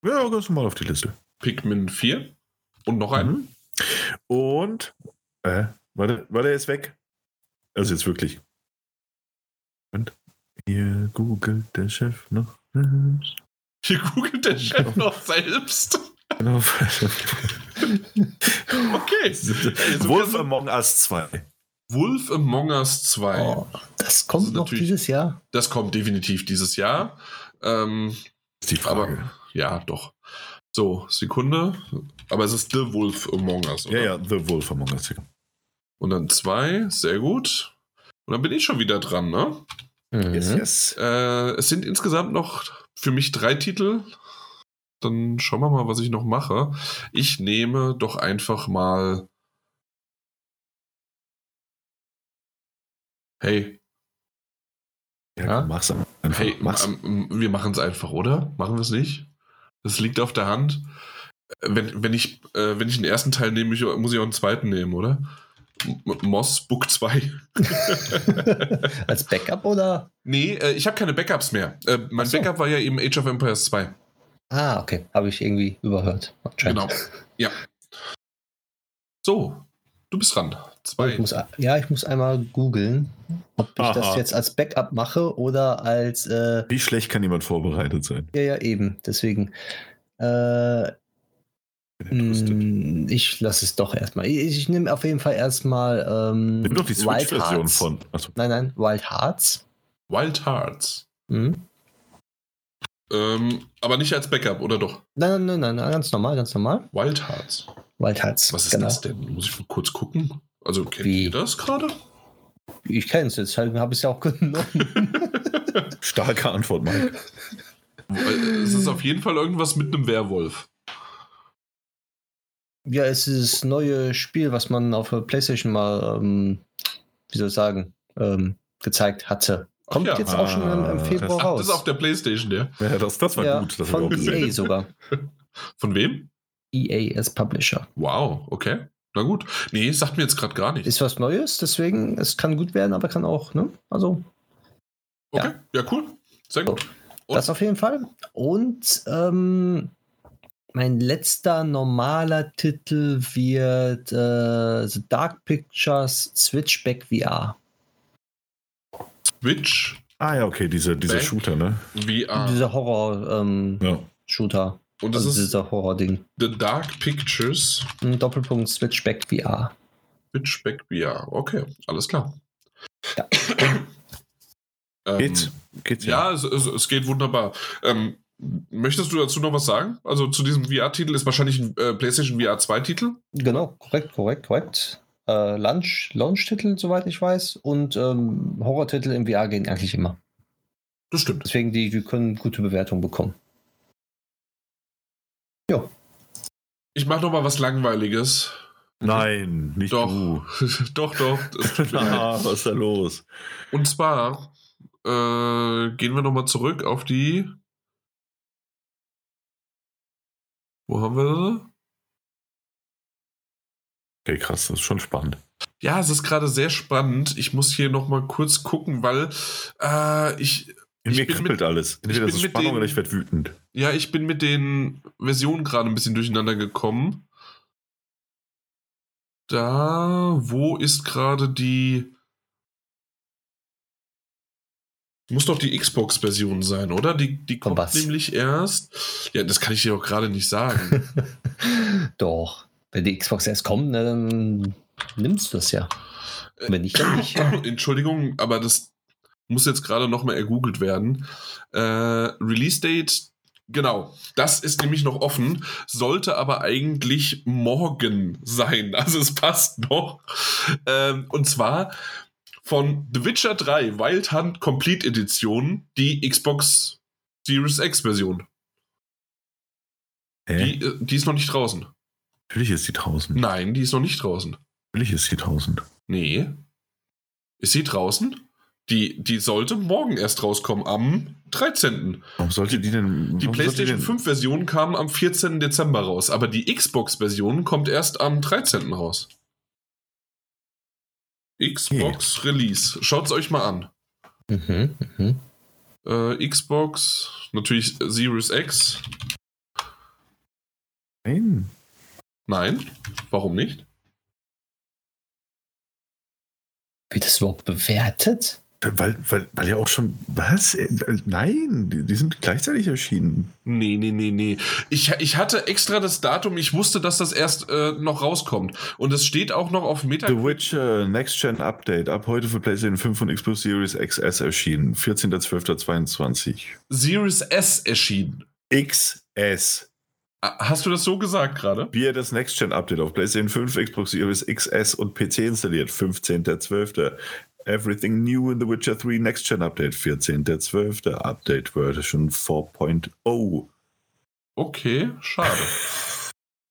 Ja, ganz normal auf die Liste. Pikmin 4. Und noch ein. Mhm. Und, äh, warte, warte, er ist weg. Also jetzt wirklich. Und hier googelt der Chef noch. Hier googelt der Chef noch selbst. Genau. Okay. Also Wolf Among Us 2. Wolf Among Us 2. Oh, das kommt Das ist noch dieses Jahr. Das kommt definitiv dieses Jahr. Ähm, Ist die Frage. aber ja, doch. So, Sekunde. Aber es ist The Wolf Among Us. Oder? ja, ja, The Wolf Among Us. Und dann zwei, sehr gut. Und dann bin ich schon wieder dran, ne? Mhm. Yes, yes. Äh, es sind insgesamt noch für mich drei Titel. Dann schauen wir mal, was ich noch mache. Ich nehme doch einfach mal. Hey, Ja, Ja? mach's einfach. hey, mach's. ähm, wir machen es einfach, oder? Machen wir es nicht? Das liegt auf der Hand. Äh, Wenn, wenn, ich, äh, wenn ich den ersten Teil nehme, ich- muss ich auch einen zweiten nehmen, oder? M Moss Book 2. Als Backup oder? Nee, äh, ich habe keine Backups mehr. Äh, mein so. Backup war ja eben Age of Empires 2. Ah, okay. Habe ich irgendwie überhört. Anscheinend. Genau. Ja. So, du bist dran. Zwei. Ich muss, ja, ich muss einmal googeln, ob ich Aha. das jetzt als Backup mache oder als. Äh, Wie schlecht kann jemand vorbereitet sein? ja, ja, eben. Deswegen. Äh, mh, ich lasse es doch erstmal. Ich, ich nehme auf jeden Fall erstmal. Ähm, Nimm doch die Switch-Version von. Achso, Nein, nein, Wild Hearts. Wild Hearts. Mhm. Ähm, aber nicht als Backup, oder doch? Nein, nein, nein, nein, ganz normal, ganz normal. Wild Hearts. Wild Hearts. Was ist genau. das denn? Muss ich mal kurz gucken? Also, kennt Wie? ihr das gerade? Ich kenne es, deshalb habe ich es ja auch genommen. starke Antwort, Mike. Weil Es ist auf jeden Fall irgendwas mit einem Werwolf. ja, es ist das neue Spiel, was man auf der PlayStation mal, ähm, wie soll ich sagen, ähm, gezeigt hatte. Kommt ja. jetzt auch schon im, im Februar das- Ach, raus. das ist auf der Playstation, der. Ja, das, das war ja, gut. Das von EA sogar. Von wem? EA als Publisher. Wow, okay. Na gut. Nee, sagt mir jetzt gerade gar nichts. Ist was Neues, deswegen, es kann gut werden, aber kann auch, ne? Also, Okay, ja, cool. Sehr gut. Und? das auf jeden Fall. Und ähm, mein letzter normaler Titel wird äh, The Dark Pictures Switchback VR. Switch Ah ja, okay, diese, diese Back. Shooter, ne? VR. Dieser Horror-Shooter. Ja. Und das also ist dieser Horror-Ding. The Dark Pictures Ein Doppelpunkt Switchback VR. Switchback VR. Okay, alles klar. Ja. ähm, Geht's? Geht's Ja, es, es, es geht wunderbar. Ähm, möchtest du dazu noch was sagen? Also zu diesem VR-Titel ist wahrscheinlich ein äh, PlayStation VR 2-Titel. Genau, korrekt, korrekt, korrekt. Äh, Launch- Launch-Titel, soweit ich weiß. Und ähm, Horror-Titel im VR gehen eigentlich immer. Das stimmt. Deswegen, die, die können gute Bewertungen bekommen. Ja. Ich mache noch mal was Langweiliges. Nein, nicht Doch. du. doch, doch. Ah, was ist da los? Und zwar äh, gehen wir noch mal zurück auf die. Wo haben wir sie? Okay, krass, das ist schon spannend. Ja, es ist gerade sehr spannend. Ich muss hier noch mal kurz gucken, weil äh, ich In Ich mir bin kribbelt mit- alles. Entweder bin ist Spannung den- oder ich werde wütend. Ja, ich bin mit den Versionen gerade ein bisschen durcheinander gekommen. Da, wo ist gerade die. Muss doch die Xbox-Version sein, oder? Die, die kommt nämlich erst. Ja, das kann ich dir doch gerade nicht sagen. Doch. Wenn die Xbox erst kommt, ne, dann nimmst du das ja. Wenn nicht, dann nicht. Entschuldigung, aber das muss jetzt gerade nochmal ergoogelt werden. Äh, Release Date Genau, das ist nämlich noch offen, sollte aber eigentlich morgen sein. Also es passt noch. Ähm, und zwar von The Witcher 3 Wild Hunt Complete Edition, die Xbox Series X Version. Die, äh, die ist noch nicht draußen. Natürlich ist die draußen. Nein, die ist noch nicht draußen. Natürlich ist die draußen. Nee. Ist sie draußen? Die, die sollte morgen erst rauskommen, am 13. Warum sollte die denn. Die PlayStation denn- 5 Version kam am 14. Dezember raus, aber die Xbox Version kommt erst am 13. raus. Xbox Release. Schaut's euch mal an. Mhm, mhm. Äh, Xbox, natürlich Series X. Nein. Nein. Warum nicht? Wird das überhaupt bewertet? Weil, weil, weil ja auch schon. Was? Nein, die, die sind gleichzeitig erschienen. Nee, nee, nee, nee. Ich, ich hatte extra das Datum, ich wusste, dass das erst äh, noch rauskommt. Und es steht auch noch auf Meta. The Witcher Next Gen Update ab heute für PlayStation 5 und Xbox Series XS erschienen. 14.12.22. Series S erschienen. XS. Hast du das so gesagt gerade? Wie er das Next Gen Update auf PlayStation 5, Xbox Series XS und PC installiert. 15.12. Everything new in The Witcher 3 Next Gen Update. 14.12. Update Version 4.0. Okay, schade.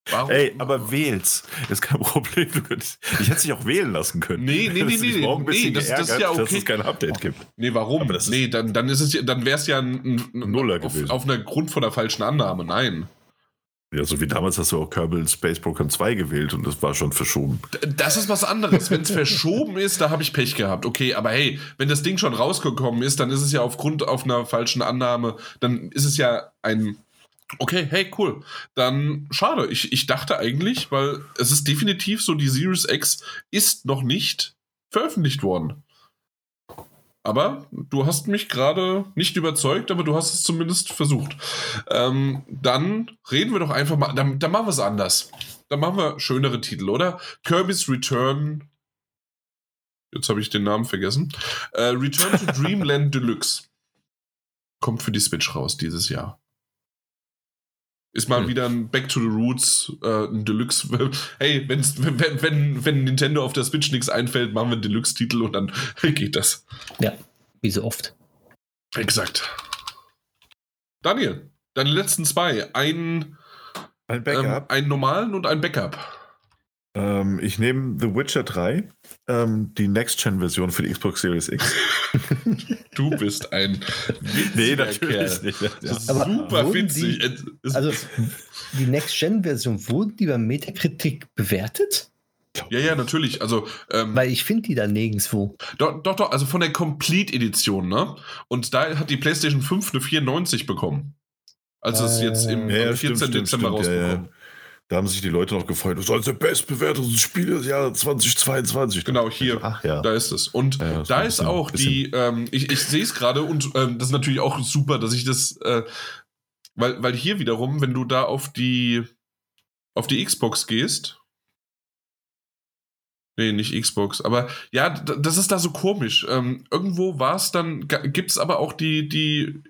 Warum? Ey, aber wähl's. Ist kein Problem. Könntest- Ich hätte dich auch wählen lassen können. Nee, nee, nee, nee, morgen ein bisschen nee, das- das ist geärgert, ja dass okay. es kein Update gibt. Nee, warum? Aber das ist- nee, dann, dann ist es ja- dann wäre es ja ein, ein, Nuller auf, gewesen. auf einer Grund von der falschen Annahme. Nein. Ja, so wie damals hast du auch Kerbal Space Program 2 gewählt und das war schon verschoben. Das ist was anderes. Wenn es verschoben ist, da habe ich Pech gehabt. Okay, aber hey, wenn das Ding schon rausgekommen ist, dann ist es ja aufgrund auf einer falschen Annahme, dann ist es ja ein. Okay, hey, cool. Dann schade. Ich, ich dachte eigentlich, weil es ist definitiv so, die Series X ist noch nicht veröffentlicht worden. Aber du hast mich gerade nicht überzeugt, aber du hast es zumindest versucht. Ähm, dann reden wir doch einfach mal, dann, dann machen wir es anders. Dann machen wir schönere Titel, oder? Kirby's Return. Jetzt habe ich den Namen vergessen. Äh, Return to Dreamland Deluxe. Kommt für die Switch raus dieses Jahr. Ist mal Hm. wieder ein Back to the Roots, äh, ein Deluxe. Hey, wenn's, wenn, wenn, wenn Nintendo auf der Switch nichts einfällt, machen wir einen Deluxe-Titel und dann geht das. Ja, wie so oft. Exakt. Daniel, deine letzten zwei. Ein, Ein ähm, einen normalen und ein Backup. Ähm, ich nehme The Witcher 3, ähm, die Next-Gen-Version für die Xbox Series X. Du bist ein witziger Kerl. nicht. Das ist Aber super wurden witzig. die- Also, die Next-Gen-Version, wurden die bei Metakritik bewertet? ja, ja, natürlich. Also, ähm, Weil ich finde die da nirgendwo. doch, doch, doch, also von der Complete-Edition, ne? Und da hat die PlayStation 5 eine 94 bekommen. Als es Äh, jetzt im Ja, ja, am 14. stimmt, Dezember stimmt, ja, ja. Da haben sich die Leute noch gefreut. Das ist der bestbewertete Spiel des Jahres 2022. Genau, hier. Ach ja. Da ist es. Und Ja, da ist auch die, ähm, ich, ich sehe es gerade und ähm, das ist natürlich auch super, dass ich das, äh, weil, weil hier wiederum, wenn du da auf die, auf die Xbox gehst, nee, nicht Xbox, aber ja, das ist da so komisch. Ähm, irgendwo war es dann, gibt es aber auch die, die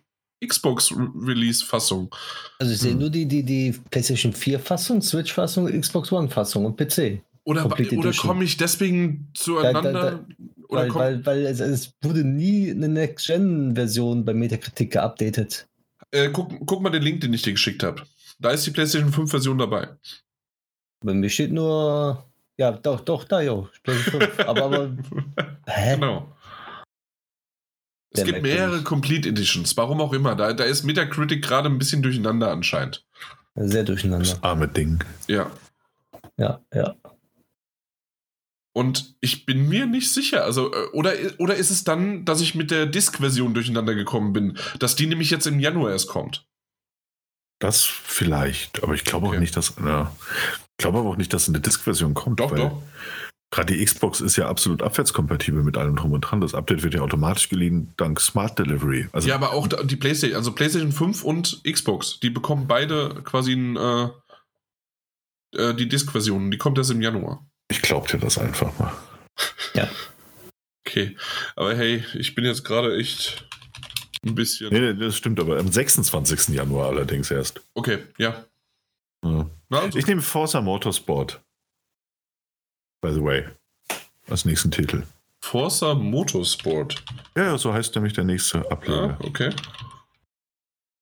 Xbox-Release-Fassung. Also ich sehe Hm. nur die, die, die PlayStation 4-Fassung, Switch-Fassung, Xbox One-Fassung und PC. Oder, oder komme ich deswegen zueinander? oder Weil, komm, weil, weil es, es wurde nie eine Next-Gen-Version bei Metakritik geupdatet. äh, guck, guck mal den Link, den ich dir geschickt habe. Da ist die PlayStation 5-Version dabei. Bei mir steht nur, ja, doch, doch, da, jo, PlayStation 5. aber, aber, hä? Genau. Es gibt mehrere Complete Editions, warum auch immer. Da, da ist Metacritic gerade ein bisschen durcheinander anscheinend. Sehr durcheinander. Das arme Ding. Ja. Ja, ja. Und ich bin mir nicht sicher. Also, äh, oder, oder ist es dann, dass ich mit der Disk-Version durcheinander gekommen bin? Dass die nämlich jetzt im Januar erst kommt. Das vielleicht. Aber ich glaube Okay. auch nicht, dass. Ja, ich glaube aber auch nicht, dass eine Disk-Version kommt. Doch, weil doch. Gerade die Xbox ist ja absolut abwärtskompatibel mit allem drum und dran. Das Update wird ja automatisch geliehen dank Smart Delivery. Also ja, aber auch die PlayStation, also PlayStation 5 und Xbox, die bekommen beide quasi ein, äh, äh, die Disk-Version. Die kommt erst im Januar. ich glaube dir das einfach mal. Okay. Aber hey, ich bin jetzt gerade echt ein bisschen. Nee, nee, das stimmt, aber am 26. Januar allerdings erst. Okay, ja. Ja. Na, also, Ich nehme Forza Motorsport. By the way. Als nächsten Titel. Forza Motorsport. Ja, ja, so heißt nämlich der nächste Ja, Ableger. okay.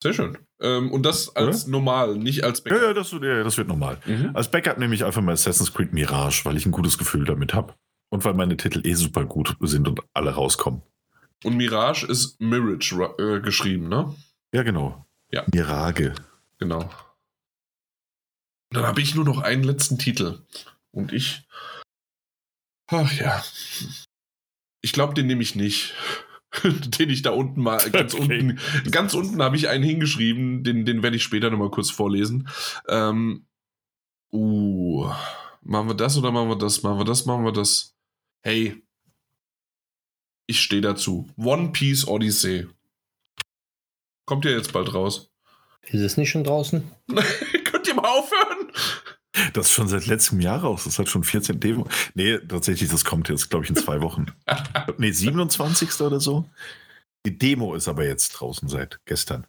Sehr schön. Ähm, und das als normal, nicht als Ja, Backup. ja, das, ja, das wird normal. Mhm. Als Backup nehme ich einfach mal Assassin's Creed Mirage, weil ich ein gutes Gefühl damit habe. Und weil meine Titel eh super gut sind und alle rauskommen. Und Mirage ist Mirage ra- äh, geschrieben, ne? Ja, genau. Ja. Mirage. Genau. Dann habe ich nur noch einen letzten Titel. Und ich. Ach ja. Ich glaube, den nehme ich nicht. den ich da unten mal ganz Okay. unten. Ganz unten habe ich einen hingeschrieben, den, den werde ich später nochmal kurz vorlesen. Ähm, uh, machen wir das oder machen wir das? Machen wir das, machen wir das. Hey. Ich stehe dazu. One Piece Odyssey. Kommt ja jetzt bald raus. Ist es nicht schon draußen? Könnt ihr mal aufhören? Das ist schon seit letztem Jahr raus. Das hat schon 14 Demo. Nee, tatsächlich, das kommt jetzt, glaube ich, in zwei Wochen. nee, 27. oder so. Die Demo ist aber jetzt draußen seit gestern.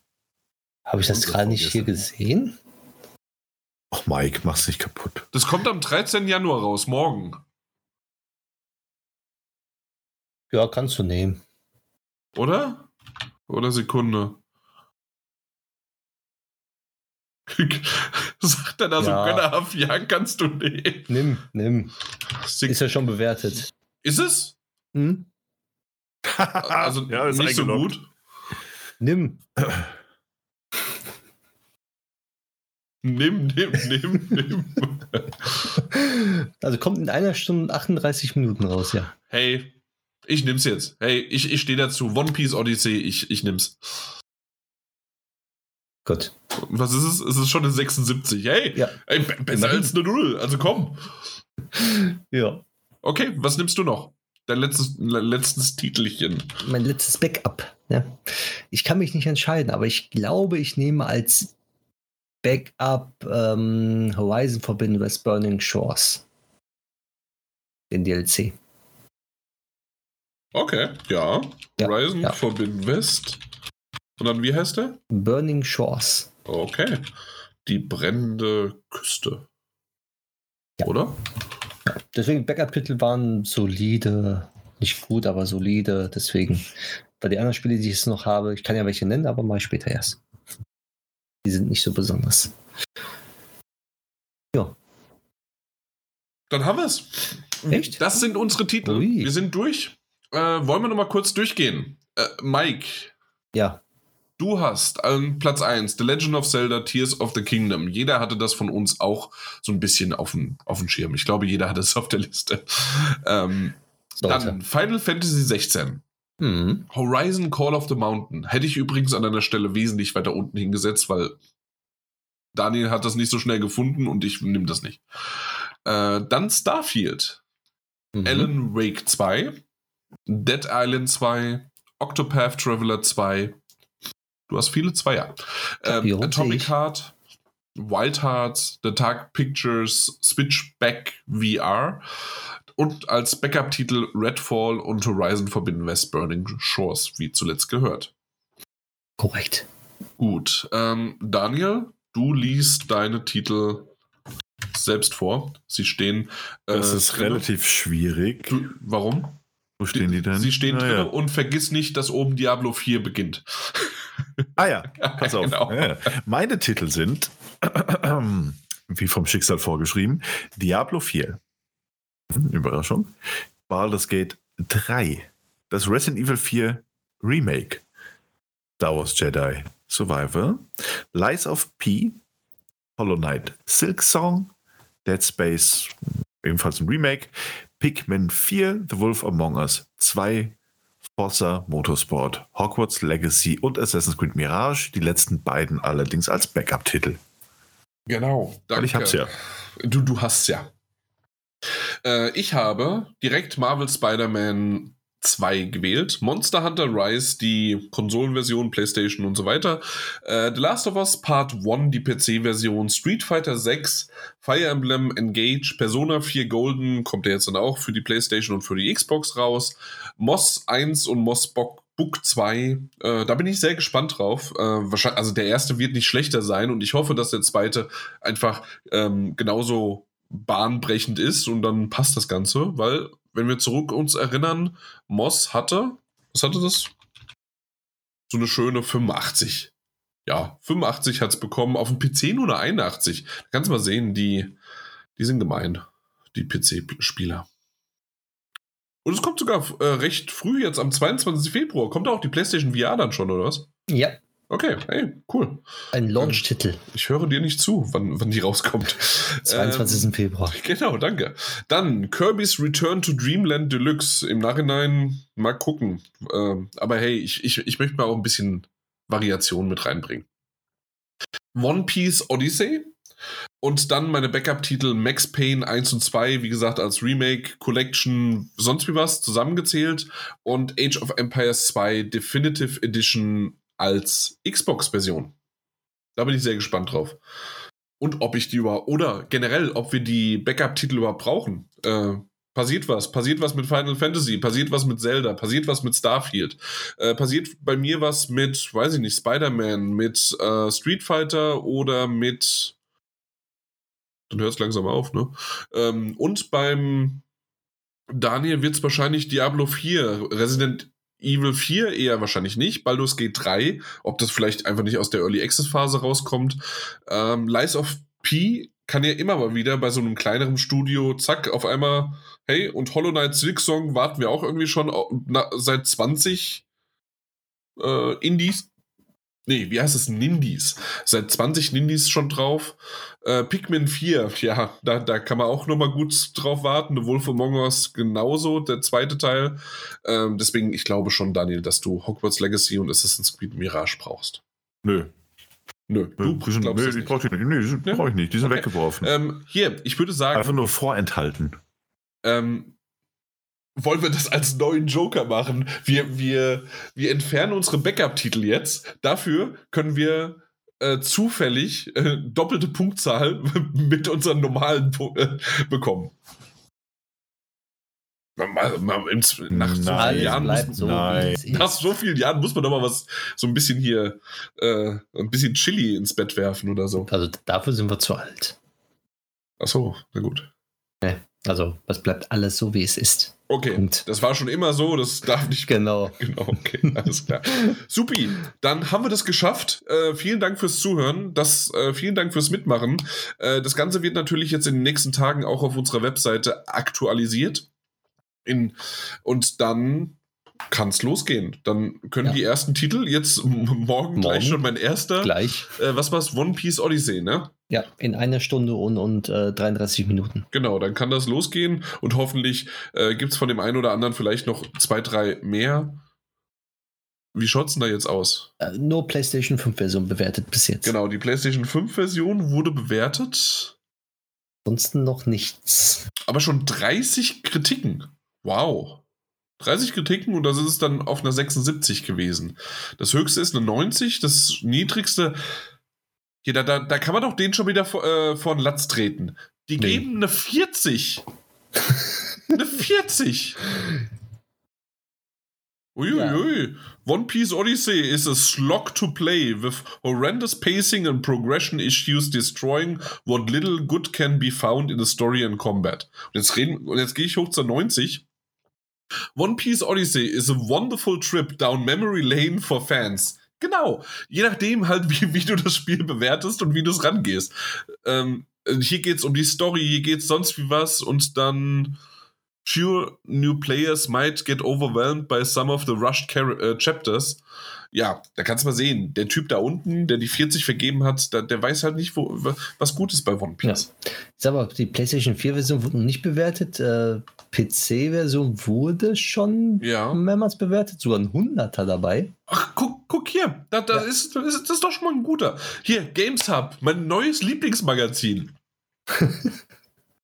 Habe ich das gerade nicht hier gesehen? Och, Mike, mach's nicht kaputt. Das kommt am 13. Januar raus, morgen. Ja, kannst du nehmen. Oder? Oder Sekunde. Sagt er da so Ja. gönnerhaft, ja, kannst du nehmen. Nimm, nimm. Sek Ist ja schon bewertet. ist es? Hm? Also Ja, ist nicht so gut. Nimm. Nimm, nimm, nimm, nimm. Also kommt in einer Stunde und 38 Minuten raus, ja. Hey, ich nimm's jetzt. Hey, ich, ich stehe dazu. One Piece Odyssey, ich, ich nimm's. Gut. Was ist es? Es ist schon eine 76. Hey, Ja. ey, be- besser als eine Null. Also komm. Ja. Okay, was nimmst du noch? Dein letztes, le- letztes Titelchen. Mein letztes Backup. Ja. Ich kann mich nicht entscheiden, aber ich glaube, ich nehme als Backup ähm, Horizon Forbidden West Burning Shores. Den DLC. Okay, ja. Ja, Horizon ja. Forbidden West. Und dann, wie heißt der? Burning Shores. Okay. Die brennende Küste. Ja. Oder? Deswegen Backup-Titel waren solide, nicht gut, aber solide. Deswegen, bei den anderen Spielen, die ich jetzt noch habe, ich kann ja welche nennen, aber mal später erst. Die sind nicht so besonders. Dann haben wir es. Echt? Das sind unsere Titel. Ui. Wir sind durch. Äh, wollen wir noch mal kurz durchgehen? Äh, Mike, Ja, du hast an Platz 1 The Legend of Zelda Tears of the Kingdom. Jeder hatte das von uns auch so ein bisschen auf dem, auf dem Schirm. Ich glaube, jeder hat es auf der Liste. Ähm, dann Final Fantasy 16. Hm. Horizon Call of the Mountain. Hätte ich übrigens an einer Stelle wesentlich weiter unten hingesetzt, weil Daniel hat das nicht so schnell gefunden und ich nehme das nicht. Äh, dann Starfield. Mhm. Alan Wake 2, Dead Island 2, Octopath Traveler 2. Du hast viele Zweier. Ähm, Atomic. Heart, Wild Hearts, The Dark Pictures, Switchback VR und als Backup-Titel Redfall und Horizon Forbidden West Burning Shores, wie zuletzt gehört. Korrekt. Gut. Ähm, Daniel, du liest deine Titel selbst vor. Sie stehen. Das äh, ist drinne. relativ schwierig. Du, warum? Wo stehen die denn? Sie stehen Naja. drin und vergiss nicht, dass oben Diablo 4 beginnt. Ah ja, pass auf. Genau. Ja. Meine Titel sind, wie vom Schicksal vorgeschrieben, Diablo 4. Hm, Überraschung. Baldur's Gate 3. Das Resident Evil 4 Remake. Star Wars Jedi Survivor. Lies of P. Hollow Knight Silk Song. Dead Space, ebenfalls ein Remake. Pikmin 4, The Wolf Among Us 2, Forza Motorsport, Hogwarts Legacy und Assassin's Creed Mirage, die letzten beiden allerdings als Backup-Titel. Genau. Weil ich hab's ja. Du, du hast ja. Äh, ich habe direkt Marvel Spider-Man 2 gewählt. Monster Hunter Rise, die Konsolenversion, PlayStation und so weiter. Äh, The Last of Us Part 1, die PC-Version. Street Fighter 6, Fire Emblem Engage, Persona 4 Golden, kommt ja jetzt dann auch für die PlayStation und für die Xbox raus. Moss 1 und Moss Bock Book 2, äh, da bin ich sehr gespannt drauf. Äh, wahrscheinlich, also der erste wird nicht schlechter sein und ich hoffe, dass der zweite einfach ähm, genauso bahnbrechend ist und dann passt das Ganze, weil, wenn wir zurück uns erinnern, Moss hatte, was hatte das? So eine schöne 85. Ja, 85 hat es bekommen, auf dem PC nur eine 81. Da kannst du mal sehen, die, die sind gemein, die PC-Spieler. Und es kommt sogar äh, recht früh, jetzt am 22. Februar. Kommt da auch die PlayStation VR dann schon, oder was? Ja, Okay, hey, cool. ein Launch-Titel. Ich höre dir nicht zu, wann, wann die rauskommt. 22. Februar. Ähm, genau, danke. Dann Kirby's Return to Dreamland Deluxe. Im Nachhinein mal gucken. Ähm, aber hey, ich, ich, ich möchte mal auch ein bisschen Variation mit reinbringen. One Piece Odyssey. Und dann meine Backup-Titel Max Payne 1 und 2, wie gesagt, als Remake, Collection, sonst wie was, zusammengezählt. Und Age of Empires 2 Definitive Edition als Xbox-Version. Da bin ich sehr gespannt drauf. Und ob ich die über, oder generell, ob wir die Backup-Titel überhaupt brauchen. Äh, passiert was? Passiert was mit Final Fantasy? Passiert was mit Zelda? Passiert was mit Starfield? Äh, passiert bei mir was mit, weiß ich nicht, Spider-Man, mit äh, Street Fighter oder mit. Dann hört es langsam auf, ne? Ähm, und beim Daniel wird es wahrscheinlich Diablo 4, Resident Evil 4 eher wahrscheinlich nicht. Baldur's Gate 3, ob das vielleicht einfach nicht aus der Early Access Phase rauskommt. Ähm, Lies of P kann ja immer mal wieder bei so einem kleineren Studio, zack, auf einmal, hey, und Hollow Knight Silksong warten wir auch irgendwie schon na, seit 20 äh, Indies. Nee, wie heißt es? Nindies. Seit 20 Nindies schon drauf. Äh, Pikmin 4, ja, da, da kann man auch nochmal gut drauf warten. The Wolf Among Us genauso, der zweite Teil. Ähm, deswegen, ich glaube schon, Daniel, dass du Hogwarts Legacy und Assassin's Creed Mirage brauchst. Nö. Nö, Nö, du die sind, glaubst nö, das nicht. brauche ich nicht. Nee, die sind- Ja? brauche ich nicht. Die sind Okay. weggeworfen. Ähm, hier, ich würde sagen, Einfach nur vorenthalten. ähm, wollen wir das als neuen Joker machen? Wir, wir, wir entfernen unsere Backup-Titel jetzt. Dafür können wir äh, zufällig äh, doppelte Punktzahl mit unseren normalen Pu äh, bekommen. Mal, mal, im, nach so Nein. vielen Alles Jahren muss, so, Nein. nach so vielen Jahren muss man doch mal was so ein bisschen hier äh, ein bisschen Chili ins Bett werfen oder so. Also dafür sind wir zu alt. Ach so, na gut. Also, was bleibt alles so, wie es ist. Okay, Punkt. das war schon immer so, das darf nicht Genau. Genau, okay, alles klar. Supi, dann haben wir das geschafft. Äh, vielen Dank fürs Zuhören. Das, äh, vielen Dank fürs Mitmachen. Äh, das Ganze wird natürlich jetzt in den nächsten Tagen auch auf unserer Webseite aktualisiert. In, und dann kann es losgehen. Dann können Ja. die ersten Titel jetzt m- morgen, gleich Morgen. schon mein erster. Gleich. Äh, was war's? One Piece Odyssey, ne? Ja, in einer Stunde und, und äh, 33 Minuten. Genau, dann kann das losgehen und hoffentlich äh, gibt es von dem einen oder anderen vielleicht noch zwei, drei mehr. Wie schaut's denn da jetzt aus? Äh, nur PlayStation 5 Version bewertet bis jetzt. Genau, die PlayStation 5 Version wurde bewertet, Ansonsten noch nichts. aber schon 30 Kritiken. Wow. 30 Kritiken und das ist dann auf einer 76 gewesen. Das höchste ist eine 90, das niedrigste. Hier, da, da, da kann man doch den schon wieder vor, äh, vor den Latz treten. Die Nee. geben eine 40. eine 40. Uiuiui. One Piece Odyssey is a slog to play with horrendous pacing and progression issues destroying what little good can be found in the story and combat. Und jetzt, reden, und jetzt gehe ich hoch zur 90. One Piece Odyssey is a wonderful trip down memory lane for fans. Genau. Je nachdem halt, wie, wie du das Spiel bewertest und wie du es rangehst. Ähm, hier geht es um die Story, hier geht es sonst wie was und dann Few new players might get overwhelmed by some of the rushed äh, chapters. Ja, da kannst du mal sehen, der Typ da unten, der die 40 vergeben hat, da, der weiß halt nicht, wo, wa- was gut ist bei One Piece. Ist aber die PlayStation 4 Version wurde noch nicht bewertet. Äh, PC-Version wurde schon Ja. mehrmals bewertet, sogar ein 100er dabei. Ach, guck, guck hier, da, da Ja. ist, das, ist, das ist doch schon mal ein guter. Hier, Games Hub, mein neues Lieblingsmagazin.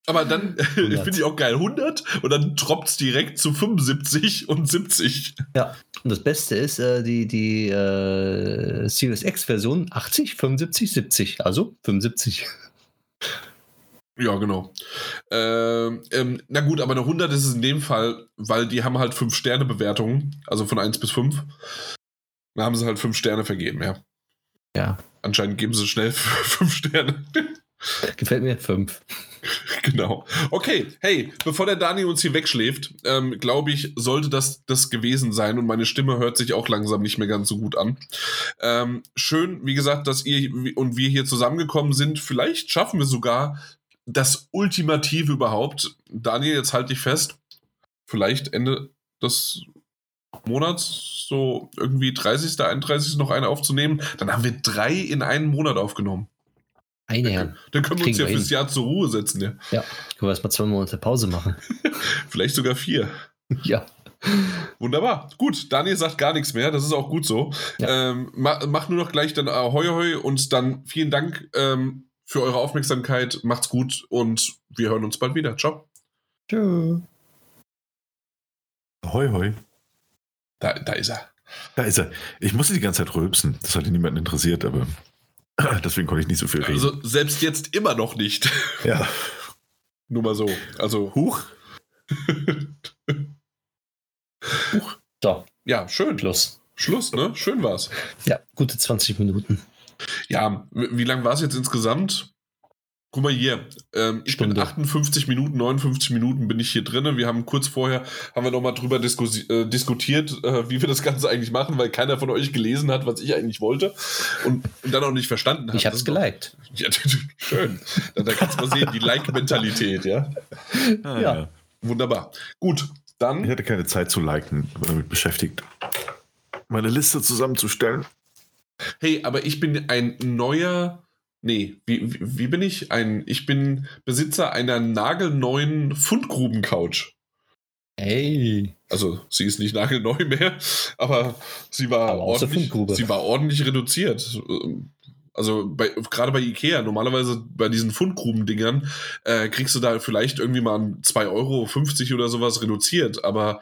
Aber dann 100. finde ich auch geil, 100 und dann droppt es direkt zu 75 und 70. Ja. Und das Beste ist, äh, die, die äh, Series X-Version 80, 75, 70. Also 75. Ja, genau. Ähm, ähm, na gut, aber eine 100 ist es in dem Fall, weil die haben halt 5-Sterne-Bewertungen, also von 1 bis 5. Da haben sie halt 5 Sterne vergeben, ja. Ja. Anscheinend geben sie schnell 5 Sterne. Gefällt mir fünf. genau. Okay, hey, bevor der Dani uns hier wegschläft, ähm, glaube ich, sollte das das gewesen sein und meine Stimme hört sich auch langsam nicht mehr ganz so gut an. Ähm, schön, wie gesagt, dass ihr und wir hier zusammengekommen sind. Vielleicht schaffen wir sogar das Ultimative überhaupt. Daniel, jetzt halt dich fest. Vielleicht Ende des Monats, so irgendwie 30., 31. noch eine aufzunehmen. Dann haben wir drei in einen Monat aufgenommen. Eine ja. Dann können wir uns ja wir fürs hin. Jahr zur Ruhe setzen, ja. Ja. Können wir erstmal zwei Monate Pause machen. Vielleicht sogar vier. ja. Wunderbar. Gut, Daniel sagt gar nichts mehr. Das ist auch gut so. Ähm, ma, mach nur noch gleich dann Ahoi Ahoi und dann vielen Dank ähm, für eure Aufmerksamkeit. Macht's gut und wir hören uns bald wieder. Ciao. Tschö. Hoi, hoi. Da, da ist er. Da ist er. Ich musste die ganze Zeit rülpsen. Das hat niemanden interessiert, aber deswegen konnte ich nicht so viel reden. Also selbst jetzt immer noch nicht. ja. Nur mal so. Also, Huch. So, ja, schön. Schluss. Schluss, ne? Schön war's. Ja, gute 20 Minuten. Ja, wie lang war es jetzt insgesamt? Guck mal hier, ähm, ich bin Stunde. 58 Minuten, 59 Minuten bin ich hier drin. Wir haben kurz vorher, haben wir nochmal drüber äh, diskutiert, äh, wie wir das Ganze eigentlich machen, weil keiner von euch gelesen hat, was ich eigentlich wollte und, und dann auch nicht verstanden hat. Ich hab's ist doch- geliked. Ja, schön. Da, da kannst du mal sehen, die Like-Mentalität, ja. Ah, Ja. ja. Wunderbar. Gut, Ich dann, hatte keine Zeit zu liken, war damit beschäftigt, meine Liste zusammenzustellen. hey, aber ich bin ein neuer, nee, wie, wie, wie bin ich? Ein, ich bin Besitzer einer nagelneuen Fundgruben-Couch. Ey. Also sie ist nicht nagelneu mehr, aber sie war Aber ordentlich, sie war ordentlich reduziert. Also bei, gerade bei Ikea, normalerweise bei diesen Fundgrubendingern, äh, kriegst du da vielleicht irgendwie mal ein 2,50 Euro oder sowas reduziert, aber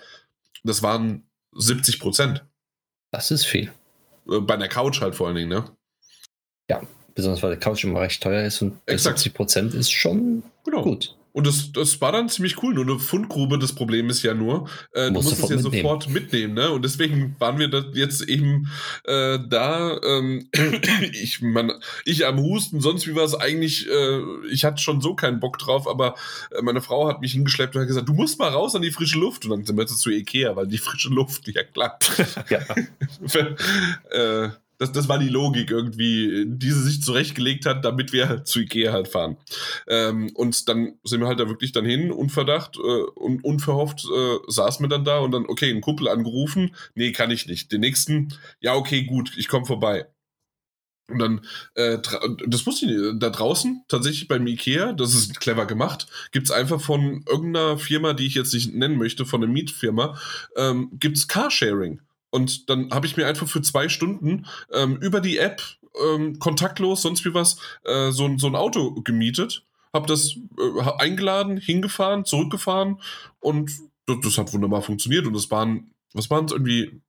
das waren 70 Prozent. Das ist viel. Äh, Bei einer Couch halt vor allen Dingen, ne? Besonders weil der Couch immer recht teuer ist und Exakt. 70 Prozent ist schon Genau. gut. Und das, das war dann ziemlich cool. Nur eine Fundgrube, das Problem ist ja nur, äh, du Musst es ja mitnehmen. sofort mitnehmen, ne? Und deswegen waren wir jetzt eben äh, da. Ähm, ich, man, ich am Husten, sonst wie war es eigentlich, äh, ich hatte schon so keinen Bock drauf, aber äh, meine Frau hat mich hingeschleppt und hat gesagt, du musst mal raus an die frische Luft. Und dann sind wir jetzt zu Ikea, weil die frische Luft, ja klar. Ja. das, das war die Logik irgendwie, die sie sich zurechtgelegt hat, damit wir zu Ikea halt fahren. Ähm, und dann sind wir halt da wirklich dann hin, unverdacht äh, und unverhofft äh, saßen wir dann da und dann, okay, einen Kumpel angerufen, nee, kann ich nicht. Den nächsten, ja, okay, gut, ich komme vorbei. Und dann, äh, das wusste ich nicht, da draußen, tatsächlich beim Ikea, das ist clever gemacht, gibt's einfach von irgendeiner Firma, die ich jetzt nicht nennen möchte, von einer Mietfirma, ähm, gibt's Carsharing. Und dann habe ich mir einfach für zwei Stunden ähm, über die App, ähm, kontaktlos, sonst wie was, äh, so, ein- so ein Auto gemietet, habe das äh, eingeladen, hingefahren, zurückgefahren und das, das hat wunderbar funktioniert. Und das waren, was waren es irgendwie?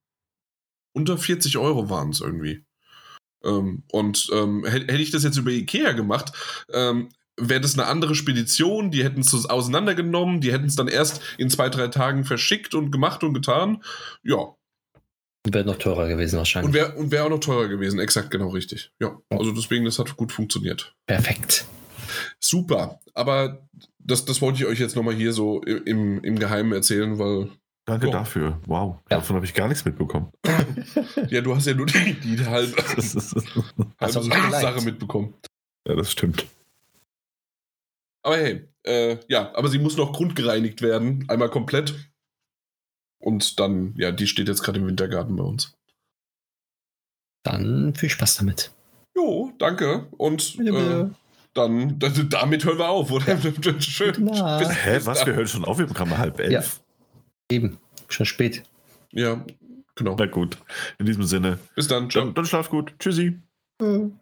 Unter 40 Euro waren es irgendwie. Ähm, und ähm, hätte hätte ich das jetzt über Ikea gemacht, ähm, wäre das eine andere Spedition, die hätten es auseinandergenommen, die hätten es dann erst in zwei, drei Tagen verschickt und gemacht und getan. Ja, Wäre noch teurer gewesen und wahrscheinlich. wäre und wär auch noch teurer gewesen, exakt genau richtig. Ja, also deswegen, das hat gut funktioniert. Perfekt. Super, aber das, das wollte ich euch jetzt nochmal hier so im, im Geheimen erzählen, weil, Danke Ja. dafür. Wow. Ja. Davon habe ich gar nichts mitbekommen. ja, du hast ja nur die, die halbe, halbe. Sache mitbekommen. ja, das stimmt. Aber hey, äh, ja, aber sie muss noch grundgereinigt werden, einmal komplett. Und dann, ja, die steht jetzt gerade im Wintergarten bei uns. Dann viel Spaß damit. Jo, danke. Und Bitte, äh, bitte. dann, dann, damit hören wir auf, oder? Schön. Nacht. Bis- Hä, bis was? Wir hören schon auf, wir haben halb elf. Ja. Eben. Schon spät. Ja, genau. Na gut. In diesem Sinne, Bis dann. Ciao. dann, dann schlaf gut. Tschüssi. Mhm.